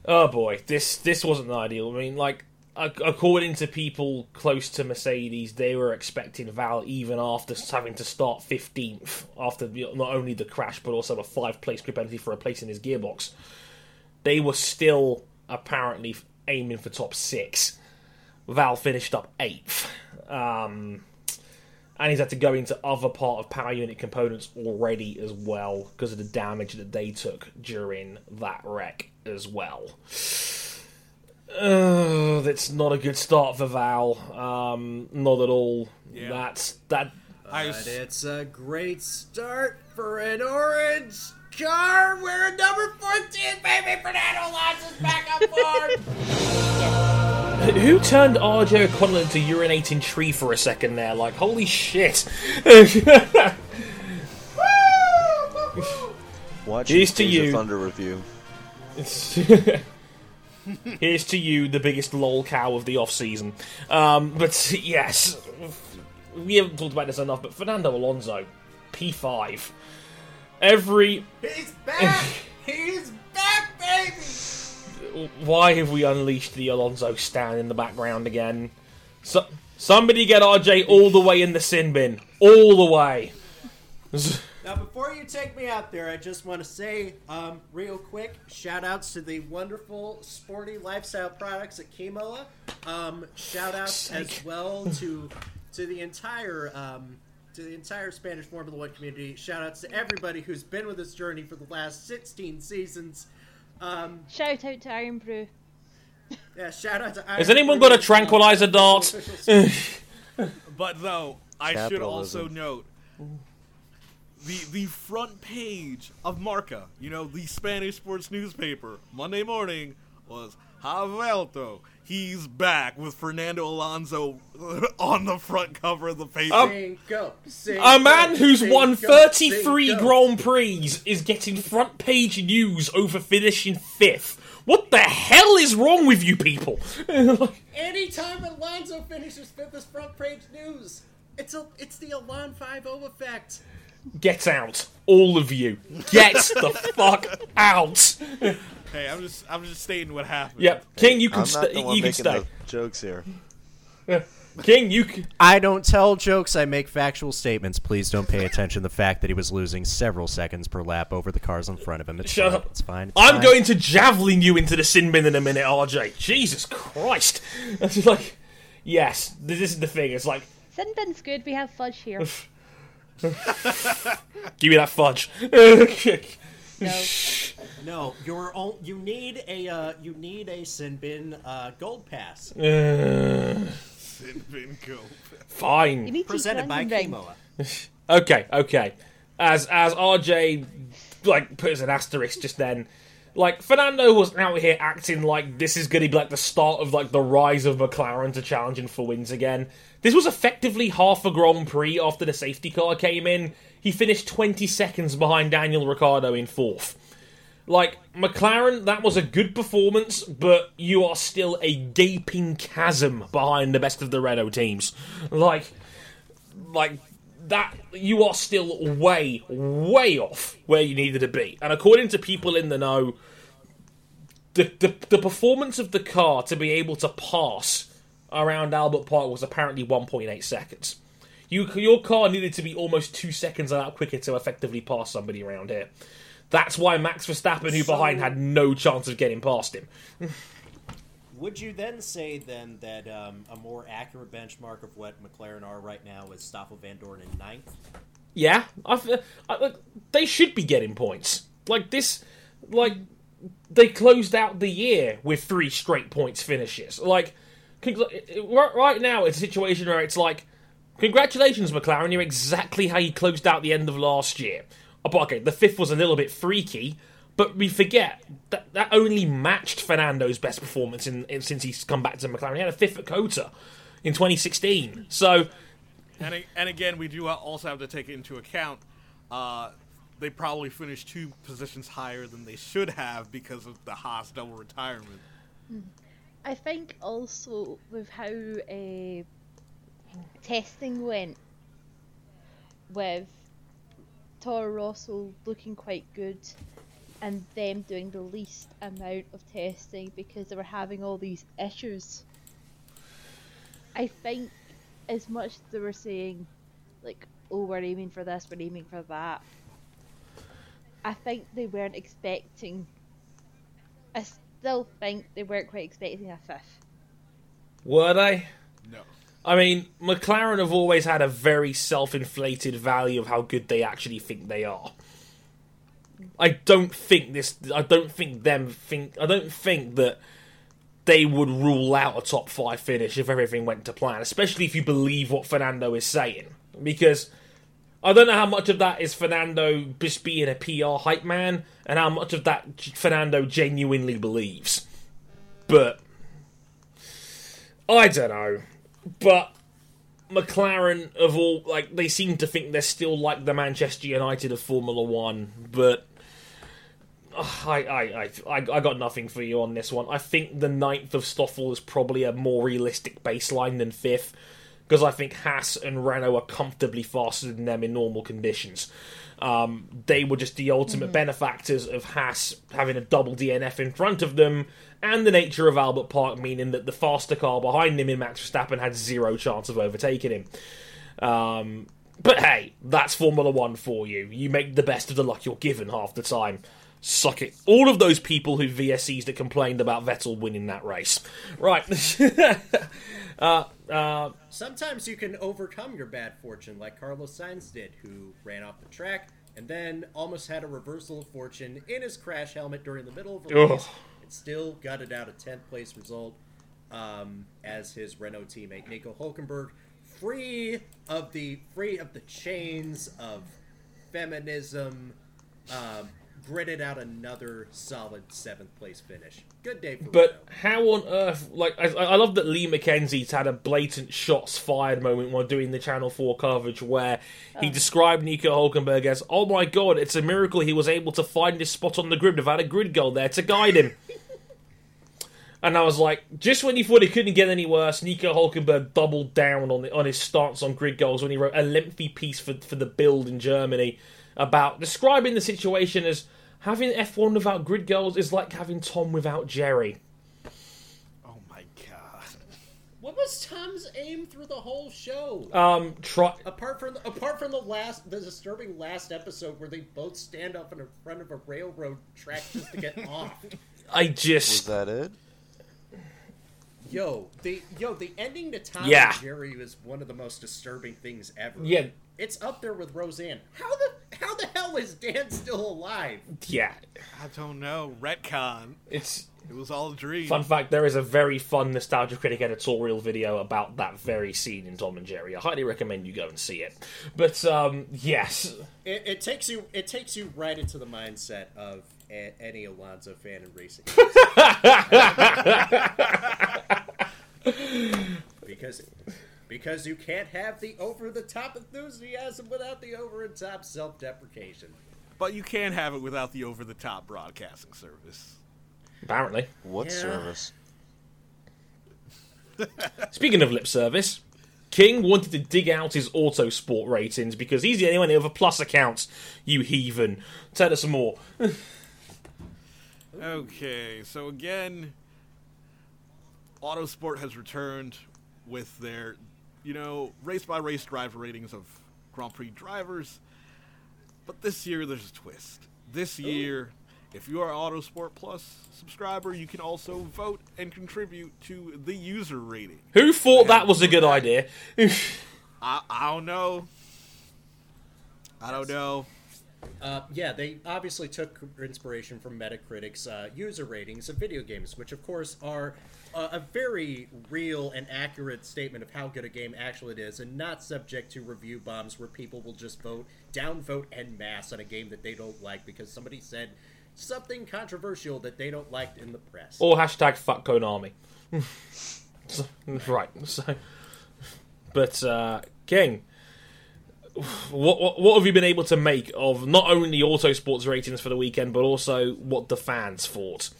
Oh boy, this this wasn't ideal. I mean, like ac- according to people close to Mercedes, they were expecting Val even after having to start fifteenth after not only the crash but also a five place grid penalty for replacing his gearbox. They were still apparently aiming for top six. Val finished up eighth. Um, and he's had to go into other part of power unit components already as well because of the damage that they took during that wreck as well. Uh, that's not a good start for Val. Um, not at all. Yeah. That's that. But it's a great start for an orange car. We're number 14, baby. Fernando Alonso's back on board. [LAUGHS] Who turned RJ O'Connell into urinating tree for a second there? Like, holy shit! [LAUGHS] [LAUGHS] Watch Here's to you. of Thunder review. Here's to you, the biggest lol cow of the off season. Um, but yes, we haven't talked about this enough. But Fernando Alonso, P5. Every He's back. [LAUGHS] He's back, baby. why have we unleashed the Alonso stand in the background again? So, somebody get RJ all the way in the sin bin, all the way. [LAUGHS] Now, before you take me out there, I just want to say, um, real quick, shout outs to the wonderful sporty lifestyle products at Kimoa. Um, shout outs as well to to the entire um, to the entire Spanish Formula One community. Shout outs to everybody who's been with this journey for the last 16 seasons. Um, Shout out to Irn-Bru. yeah, shout out to. Iron Has anyone got a tranquilizer dart? But though, I should also note the the front page of Marca, you know, the Spanish sports newspaper, Monday morning was Ha vuelto. He's back with Fernando Alonso [LAUGHS] on the front cover of the paper. Um, Cinco, A man who's won 33 Cinco. Grand Prix is getting front page news over finishing fifth. What the hell is wrong with you people? [LAUGHS] Anytime Alonso finishes fifth as front page news, it's a it's the Alon 5 effect. Get out, all of you. Get [LAUGHS] the fuck out. Hey, I'm just I'm just stating what happened. Yep, King, you can I'm not stay. the one You can making stay. the jokes here. King, you can. I don't tell jokes, I make factual statements. Please don't pay attention to the fact that he was losing several seconds per lap over the cars in front of him. It's Shut fine. up. It's fine. It's I'm fine. going to javelin you into the sin bin in a minute, RJ. Jesus Christ. [LAUGHS] It's like, yes, this is the thing. It's like, Sin bin's good. We have fudge here. [LAUGHS] [LAUGHS] give me that fudge. [LAUGHS] No. No, you're all, you need a uh, you need a sin bin uh, gold pass Uh, Sin bin go. You fine. need presented by ring. Kimoa. [LAUGHS] Okay, okay. As as RJ like puts an asterisk just then, like Fernando was out here acting like this is gonna be like the start of like the rise of McLaren to challenging for wins again. This was effectively half a Grand Prix after the safety car came in. He finished 20 seconds behind Daniel Ricciardo in fourth. Like McLaren, that was a good performance, but you are still a gaping chasm behind the best of the Renault teams. Like, like that you are still way way off where you needed to be. And according to people in the know the, the, the performance of the car to be able to pass around Albert Park was apparently 1.8 seconds. You, your car needed to be almost two seconds hour quicker to effectively pass somebody around here. That's why Max Verstappen, who behind, had no chance of getting past him. [LAUGHS] Would you then say then that um, a more accurate benchmark of what McLaren are right now is Stoffel Vandoorne in ninth? Yeah, I, f- I- they should be getting points. Like this, like they closed out the year with three straight points finishes. Like right now, it's a situation where it's like, congratulations, McLaren, you're exactly how you closed out the end of last year. Oh, okay, the fifth was a little bit freaky, but we forget that that only matched Fernando's best performance in, in since he's come back to McLaren. He had a fifth at Cota in 2016. So And and again, we do also have to take into account uh, they probably finished two positions higher than they should have because of the Haas double retirement. I think also with how uh, testing went, with Toro Rosso looking quite good, and them doing the least amount of testing because they were having all these issues. I think, as much as they were saying, like, oh, we're aiming for this, we're aiming for that, I think they weren't expecting. I still think they weren't quite expecting a fifth. were they? No. I mean, McLaren have always had a very self-inflated value of how good they actually think they are. I don't think this. I don't think them think. I don't think that they would rule out a top five finish if everything went to plan. Especially if you believe what Fernando is saying, because I don't know how much of that is Fernando just being a PR hype man, and how much of that Fernando genuinely believes. But I don't know. But McLaren of all like they seem to think they're still like the Manchester United of Formula One, but I, I, I, I got nothing for you on this one. I think the ninth of Stoffel is probably a more realistic baseline than fifth, because I think Haas and Renault are comfortably faster than them in normal conditions. Um, they were just the ultimate benefactors of Haas having a double DNF in front of them, and the nature of Albert Park meaning that the faster car behind him in Max Verstappen had zero chance of overtaking him. Um, but hey, that's Formula One for you. You make the best of the luck you're given half the time. Suck it. All of those people who VSCs that complained about Vettel winning that race. Right. [LAUGHS] uh, uh, Sometimes you can overcome your bad fortune, like Carlos Sainz did, who ran off the track and then almost had a reversal of fortune in his crash helmet during the middle of a Ugh. race. And still gutted out a 10th place result um, as his Renault teammate Nico Hulkenberg, free of the free of the chains of feminism, um, gritted out another solid seventh place finish. Good day for But Renault. how on earth? Like, I, I love that Lee McKenzie's had a blatant shots fired moment while doing the Channel Four coverage, where he oh. described Nico Hulkenberg as, "Oh my god, it's a miracle he was able to find his spot on the grid without a grid girl there to guide him." [LAUGHS] and I was like, just when you thought it couldn't get any worse, Nico Hulkenberg doubled down on the, on his stance on grid goals when he wrote a lengthy piece for for the Bild in Germany about describing the situation as having F1 without grid girls is like having Tom without Jerry. Oh my god. What was Tom's aim through the whole show? Um, try. apart from apart from the last the disturbing last episode where they both stand up in front of a railroad track just to get [LAUGHS] off. I Was just. that it? Yo, the yo the ending to Tom Yeah. and Jerry was one of the most disturbing things ever. Yeah, It's up there with Roseanne. How the how the hell is Dan still alive? yeah. I don't know. Retcon. It's It was all a dream. fun fact. There is a very fun nostalgia critic editorial video about that very scene in Tom and Jerry. I highly recommend you go and see it. But um, yes, It, it takes you it takes you right into the mindset of a, any Alonso fan in racing. [LAUGHS] because because you can't have the over the top enthusiasm without the over the top self deprecation. But you can't have it without the over the top broadcasting service. apparently. What Yeah. service? [LAUGHS] Speaking of lip service, King wanted to dig out his Autosport ratings because he's the only one who with a plus account, You heathen. Tell us some more. [LAUGHS] Okay, so again, Autosport has returned with their, you know, race by race driver ratings of Grand Prix drivers. But this year there's a twist. This year, if you are an Autosport Plus subscriber, you can also vote and contribute to the user rating. Who thought that was a good [LAUGHS] idea? I, I don't know. I don't know. Uh, yeah, they obviously took inspiration from Metacritic's uh, user ratings of video games, which of course are uh, a very real and accurate statement of how good a game actually is, and not subject to review bombs where people will just vote downvote en masse on a game that they don't like because somebody said something controversial that they don't like in the press. Or hashtag fuck Konami. [LAUGHS] Right. So, but uh, King, what, what what have you been able to make of not only Autosport's ratings for the weekend, but also what the fans thought?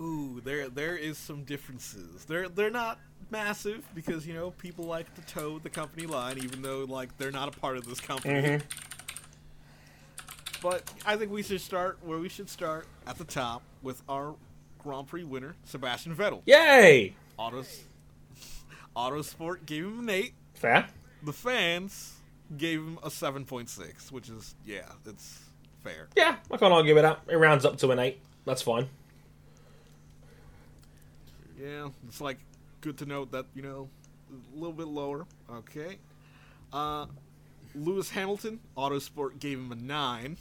Ooh, there there is some differences. They're they're not massive because you know people like to toe the company line, even though like they're not a part of this company. Mhm. But I think we should start where we should start at the top with our Grand Prix winner, Sebastian Vettel. Yay! Autos, Autosport gave him an eight. Fair. The fans gave him a seven point six, which is yeah, it's fair. Yeah, I can't argue with that. It rounds up to an eight. That's fine. Yeah, it's like good to note that you know a little bit lower. Okay, uh, Lewis Hamilton, Autosport gave him a nine.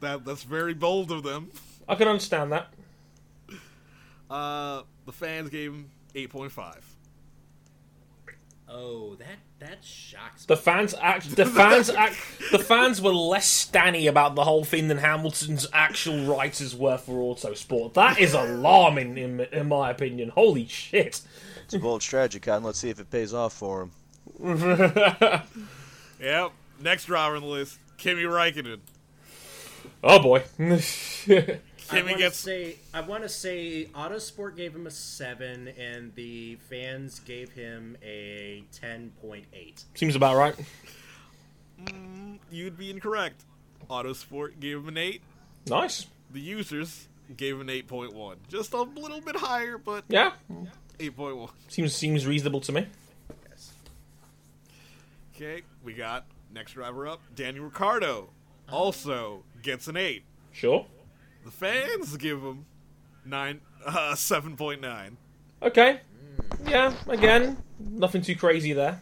That that's very bold of them. I can understand that. Uh, the fans gave him eight point five. Oh, that that shocks me. The fans act. [LAUGHS] The fans act. The fans were less stanny about the whole thing than Hamilton's actual writers were for Autosport. That is alarming, in in my opinion. Holy shit! It's a bold strategy, Cotton. Let's see if it pays off for him. [LAUGHS] Yep. Next driver on the list, Kimi Raikkonen. Oh boy. [LAUGHS] I want to gets say I want to say Autosport gave him a seven, and the fans gave him a ten point eight. Seems about right. Mm, you'd be incorrect. Autosport gave him an eight. Nice. The users gave him an eight point one, just a little bit higher, but Yeah. eight point one. Seems seems reasonable to me. Yes. Okay, we got next driver up, Daniel Ricciardo. Also gets an eight. Sure. The fans give him nine, uh, seven point nine. Okay. Yeah. Again, nothing too crazy there.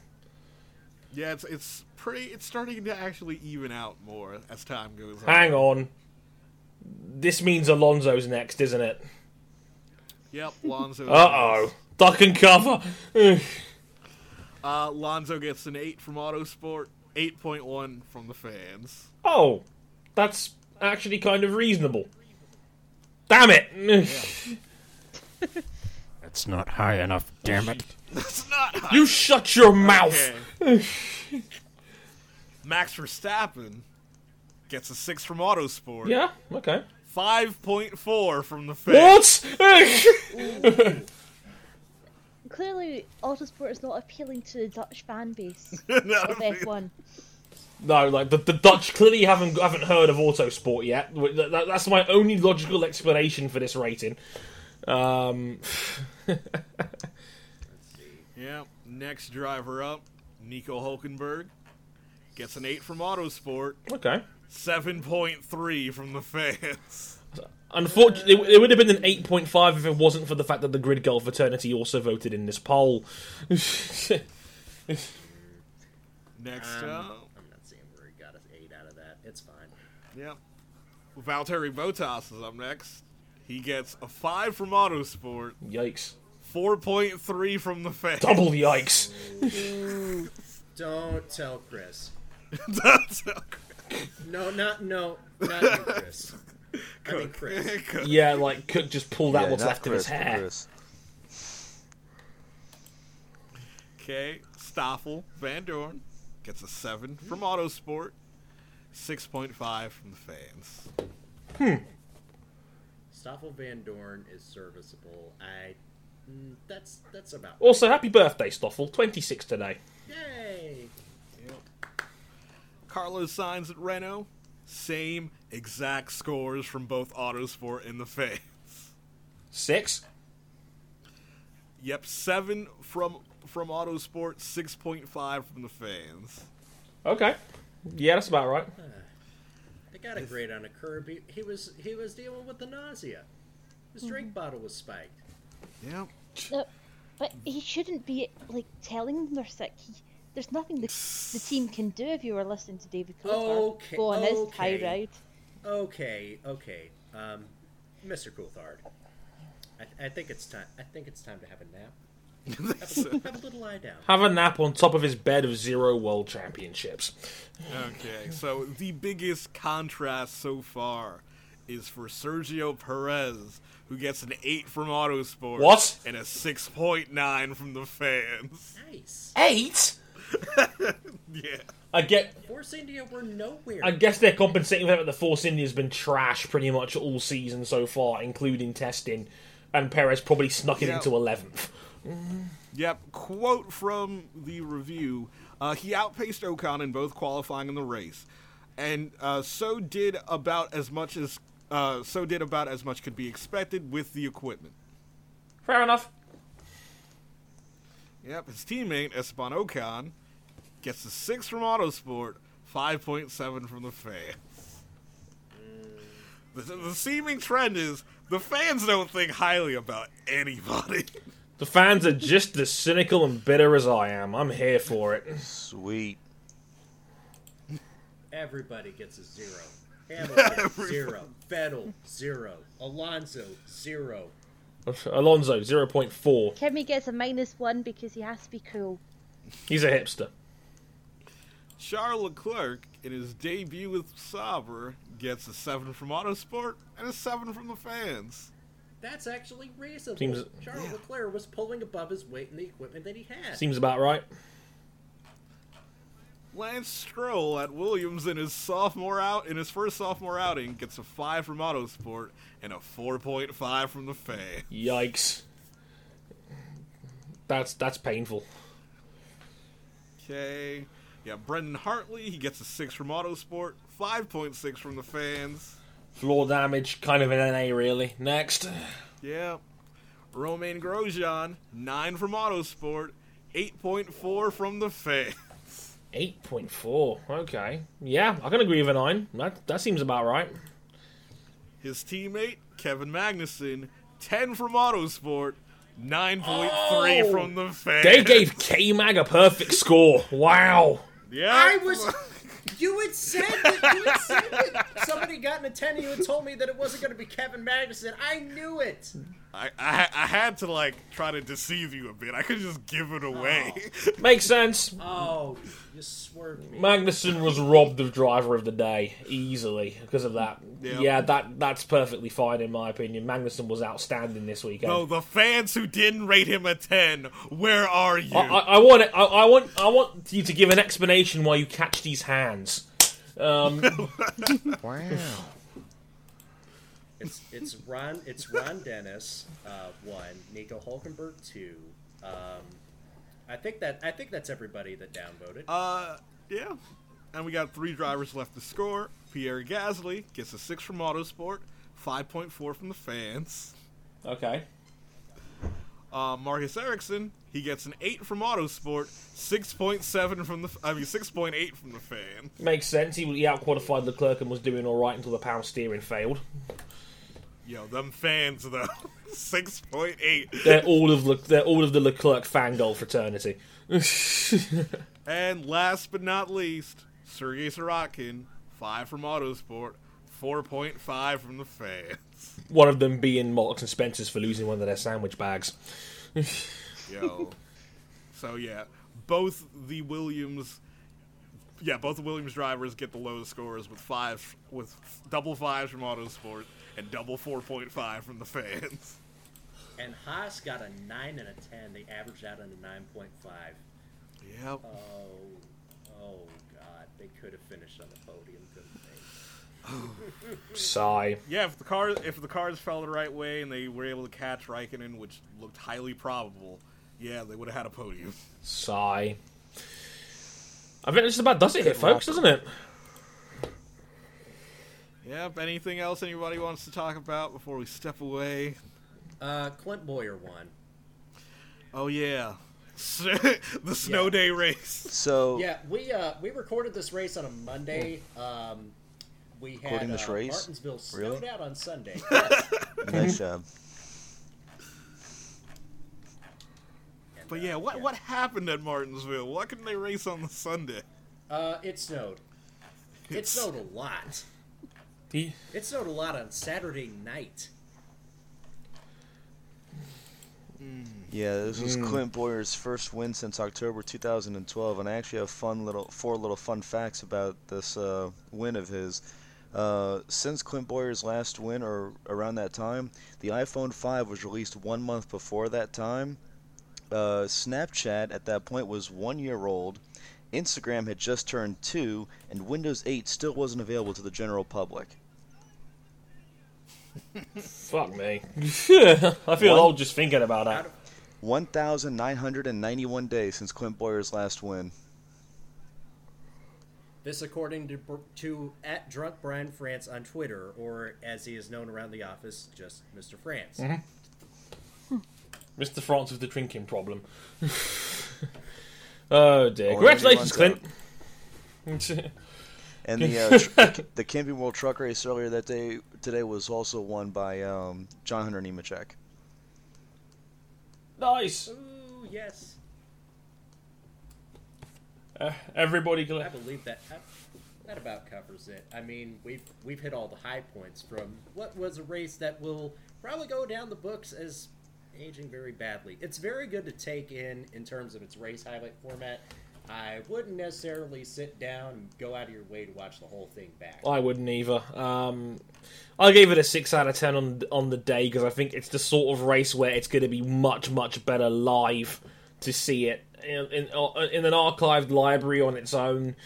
Yeah, it's it's pretty. It's starting to actually even out more as time goes on. Hang on. This means Alonso's next, isn't it? Yep, Lonzo. Uh oh. Duck and cover. Uh, Lonzo gets an eight from Autosport, eight point one from the fans. oh, that's actually kind of reasonable. Damn it! [LAUGHS] That's not high enough, damn it. That's not. High. You shut your mouth. Okay. Max Verstappen gets a six from Autosport. Yeah. Okay. Five point four from the fans. What? Clearly, Autosport is not appealing to the Dutch fan base [LAUGHS] What? of F1. No, like the, the Dutch clearly haven't haven't heard of Autosport yet. That- that- that's my only logical explanation for this rating. Um, [LAUGHS] Yeah. Next driver up, Nico Hulkenberg gets an eight from Autosport. okay. Seven point three from the fans. Unfortunately, it, it would have been an 8.5 if it wasn't for the fact that the Grid Girl fraternity also voted in this poll. [LAUGHS] Next Um, up, I'm not seeing where he got an eight out of that. It's fine. Yep. Valtteri Bottas is up next. He gets a five from Autosport, Yikes. four point three from the fans. Double yikes. [LAUGHS] Don't tell Chris. [LAUGHS] That's No, not no, not you, Chris. I mean [LAUGHS] Chris. Yeah, like Cook just pulled out Yeah, what's not left of his Chris, hair. Chris. Okay, Stoffel Vandoorne gets a seven from Autosport, six point five from the fans. Hmm. Stoffel Van Dorn is serviceable. I. mm, That's that's about. Also, happy birthday, Stoffel. 26 today. Yay! Carlos Sainz at Renault, same exact scores from both Autosport and the fans. Six? Yep, seven from from Autosport, six point five from the fans. Okay. Yeah, that's about right. I got a grade on a curb. He, he was he was dealing with the nausea. His drink bottle was spiked. Yep. No, but he shouldn't be like telling them they're sick. He, there's nothing the, the team can do if you were listening to David Coulthard Okay, go on okay. high ride. Okay, okay, um, Mr. Coulthard. I, I think it's time. I think it's time to have a nap. Have a, have a little lie down. Have a nap on top of his bed of zero world championships. Okay, so the biggest contrast so far is for Sergio Perez, who gets an 8 from Autosport. What? And a 6.9 from the fans. Nice. Eight? [LAUGHS] Yeah. I get. Force India were nowhere. I guess they're compensating for the fact that the Force India's been trash pretty much all season so far, including testing, and Perez probably snuck it Yeah. into eleventh. Yep, quote from the review. Uh, he outpaced Ocon in both qualifying and the race, and uh, so did about as much as uh, so did about as much could be expected with the equipment. Fair enough. Yep, his teammate Esteban Ocon gets a six from Autosport, five point seven from the fans. The, the seeming trend is the fans don't think highly about anybody. [LAUGHS] The fans are just as cynical and bitter as I am. I'm here for it. Sweet. Everybody gets a zero. [LAUGHS] Hamilton zero. Vettel zero. Alonso zero. Alonso, 0.4. Kimi gets a minus one because he has to be cool. He's a hipster. Charles Leclerc, in his debut with Sauber, gets a 7 from Autosport and a 7 from the fans. That's actually reasonable. Seems- Charles Leclerc was pulling above his weight in the equipment that he had. Seems about right. Lance Stroll at Williams in his sophomore out in his first sophomore outing gets a 5 from Autosport and a 4.5 from the fans. Yikes. That's that's painful. Okay. Yeah, Brendon Hartley, he gets a 6 from Autosport, 5.6 from the fans. Floor damage, kind of an NA really. Next. Yeah. Romain Grosjean, 9 from Autosport, 8.4 from the fans. 8.4. Okay. Yeah, I can agree with a 9. That, that seems about right. His teammate, Kevin Magnussen, 10 from Autosport, 9.3 Oh! from the fans. They gave K Mag a perfect score. Wow. Yeah. I was. [LAUGHS] You had said that. Somebody got in a ten and you had told me that it wasn't going to be Kevin Magnussen. I knew it. I, I, I had to, like, try to deceive you a bit. I could just give it away. [LAUGHS] Makes sense. Oh, you swerved me. Magnussen was robbed of driver of the day easily because of that. Yep. Yeah, that that's perfectly fine in my opinion. Magnussen was outstanding this weekend. no, the fans who didn't rate him a 10, where are you? I, I, I want it. I, I want. I want you to give an explanation why you catch these hands. Um, [LAUGHS] Wow. It's it's Ron it's Ron Dennis uh, one, Nico Hulkenberg two. Um, I think that I think that's everybody that downvoted. Uh, yeah. And we got three drivers left to score. Pierre Gasly gets a 6 from Autosport, 5.4 from the fans. okay. Uh, Marcus Ericsson, he gets an 8 from Autosport, 6.7 from the, I mean, 6.8 from the fan. Makes sense. He, he outqualified Leclerc and was doing all right until the power steering failed. Yo, them fans though, [LAUGHS] 6.8. They're all of Le, they're all of the Leclerc fangirl fraternity. [LAUGHS] And last but not least, Sergey Sirotkin, 5 from Autosport, 4.5 from the fans. One of them being Marks and Spencers for losing one of their sandwich bags. [LAUGHS] Yo. so yeah, both the Williams yeah, both the Williams drivers get the lowest scores with five with double fives from Autosport and double 4.5 from the fans. And Haas got a nine and a ten. They averaged out on a nine point five. Yep. Oh, oh God! They could have finished on the podium, couldn't they? [LAUGHS] Sigh. Yeah, if the car if the cars fell the right way and they were able to catch Raikkonen, which looked highly probable, yeah, they would have had a podium. Sigh. I think this is about does it here, folks, doesn't it? Yep. Anything else anybody wants to talk about before we step away? Uh, Clint Bowyer won. Oh yeah, [LAUGHS] the snow Yeah. day race. So [LAUGHS] Yeah, we uh we recorded this race on a Monday. Um, we had Recording this uh, race? Martinsville snowed Really? out on Sunday. [LAUGHS] nice job. And But yeah, what what happened at Martinsville? Why couldn't they race on the Sunday? Uh, it snowed. It It's- snowed a lot. The- It snowed a lot on Saturday night. Yeah, this was Clint Bowyer's first win since October 2012, and I actually have fun little four little fun facts about this uh, win of his. Uh, since Clint Bowyer's last win, or around that time, the iPhone 5 was released one month before that time. Uh, Snapchat at that point was one year old. Instagram had just turned two, and Windows 8 still wasn't available to the general public. Fuck me. [LAUGHS] I feel One- old just thinking about that. 1,991 days since Clint Bowyer's last win. This, according to, to at Drunk Brian France on Twitter, or as he is known around the office, just Mr. France. Mm-hmm. Hmm. Mr. France with the drinking problem. [LAUGHS] oh dear. Congratulations, everyone's Clint. [LAUGHS] And the uh, tr- the, the Camping World Truck Race earlier that day today was also won by um, John Hunter Nemechek. nice. Ooh, yes. Uh, everybody, I believe that that- that about covers it. I mean, we've we've hit all the high points from what was a race that will probably go down the books as aging very badly. It's very good to take in in terms of its race highlight format. I wouldn't necessarily sit down and go out of your way to watch the whole thing back. I wouldn't either. Um, I gave it a six out of ten on on the day because I think it's the sort of race where it's going to be much much better live to see it in, in in an archived library on its own.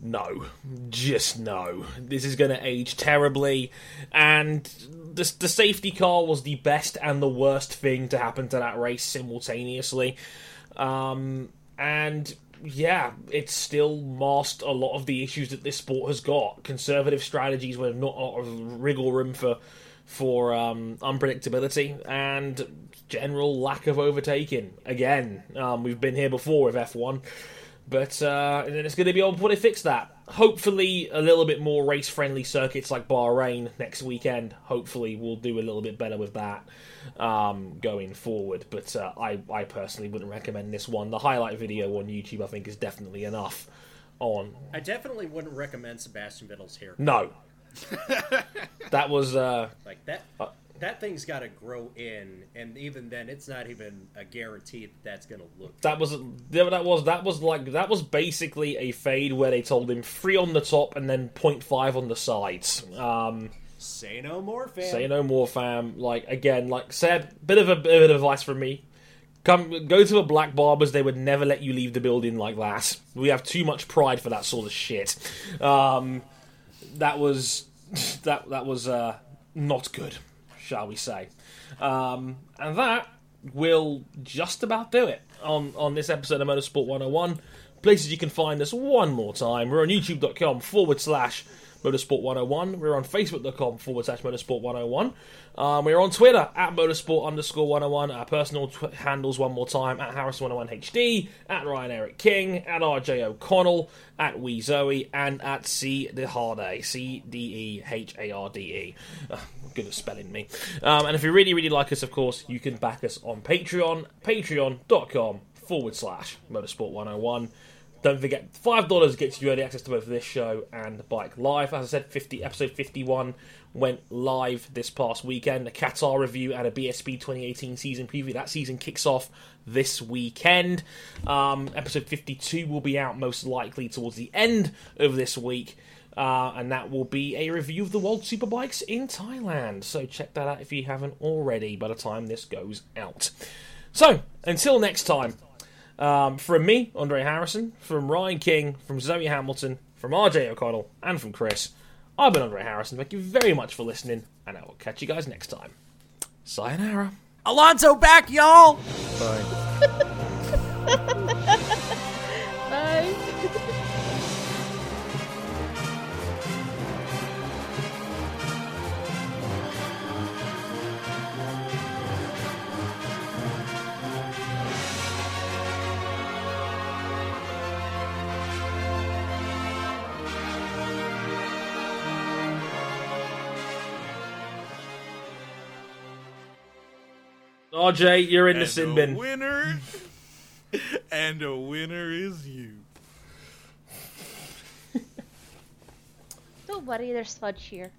No, just no. This is going to age terribly, and the the safety car was the best and the worst thing to happen to that race simultaneously. Um, and yeah, it's still masked a lot of the issues that this sport has got. Conservative strategies with not a lot of wriggle room for for um, unpredictability and general lack of overtaking. Again, um, we've been here before with F1. But uh, and then it's going to be on before they fix that. Hopefully, a little bit more race friendly circuits like Bahrain next weekend. Hopefully, we'll do a little bit better with that um, going forward. But uh, I, I personally wouldn't recommend this one. The highlight video on YouTube, I think, is definitely enough. On I definitely wouldn't recommend Sebastian Vettel's hair. no, [LAUGHS] that was uh, Like that. That thing's got to grow in, and even then, it's not even a guarantee that that's going to look. that was that was that was like that was basically a fade where they told him three on the top and then 0.5 on the sides. Um, Say no more, fam. Say no more, fam. Like again, like Seb, bit of a bit of advice from me. Come, go to a black barbers. They would never let you leave the building like that. We have too much pride for that sort of shit. Um, that was [LAUGHS] that that was uh, not good, shall we say? Um, and that will just about do it on on this episode of Motorsport 101. Places you can find us one more time. We're on YouTube.com forward slash Motorsport 101. We're on Facebook.com forward slash Motorsport 101. Um, we're on Twitter at Motorsport underscore 101. Our personal tw- handles one more time at Harrison101HD, at Ryan Eric King, at RJ O'Connell, at Wee Zoe, and at C D Harday. C D E H A R D E. Ah, Good at spelling me. Um, and if you really, really like us, of course, you can back us on Patreon, patreon.com forward slash Motorsport 101. Don't forget, five dollars gets you early access to both this show and Bike Live. As I said, fifty episode fifty-one went live this past weekend. A Qatar review and a BSB 2018 season preview. That season kicks off this weekend. Um, episode fifty-two will be out most likely towards the end of this week. Uh, and that will be a review of the World Superbikes in Thailand. So check that out if you haven't already by the time this goes out. So, until next time, um, from me, Andre Harrison, from Ryan King, from Zoe Hamilton, from RJ O'Connell, and from Chris, I've been Andre Harrison. Thank you very much for listening, and I will catch you guys next time. Sayonara. Alonso back, y'all! Bye. [LAUGHS] RJ, you're in the And sin the bin. winner [LAUGHS] and the winner is you. Don't worry, there's fudge here.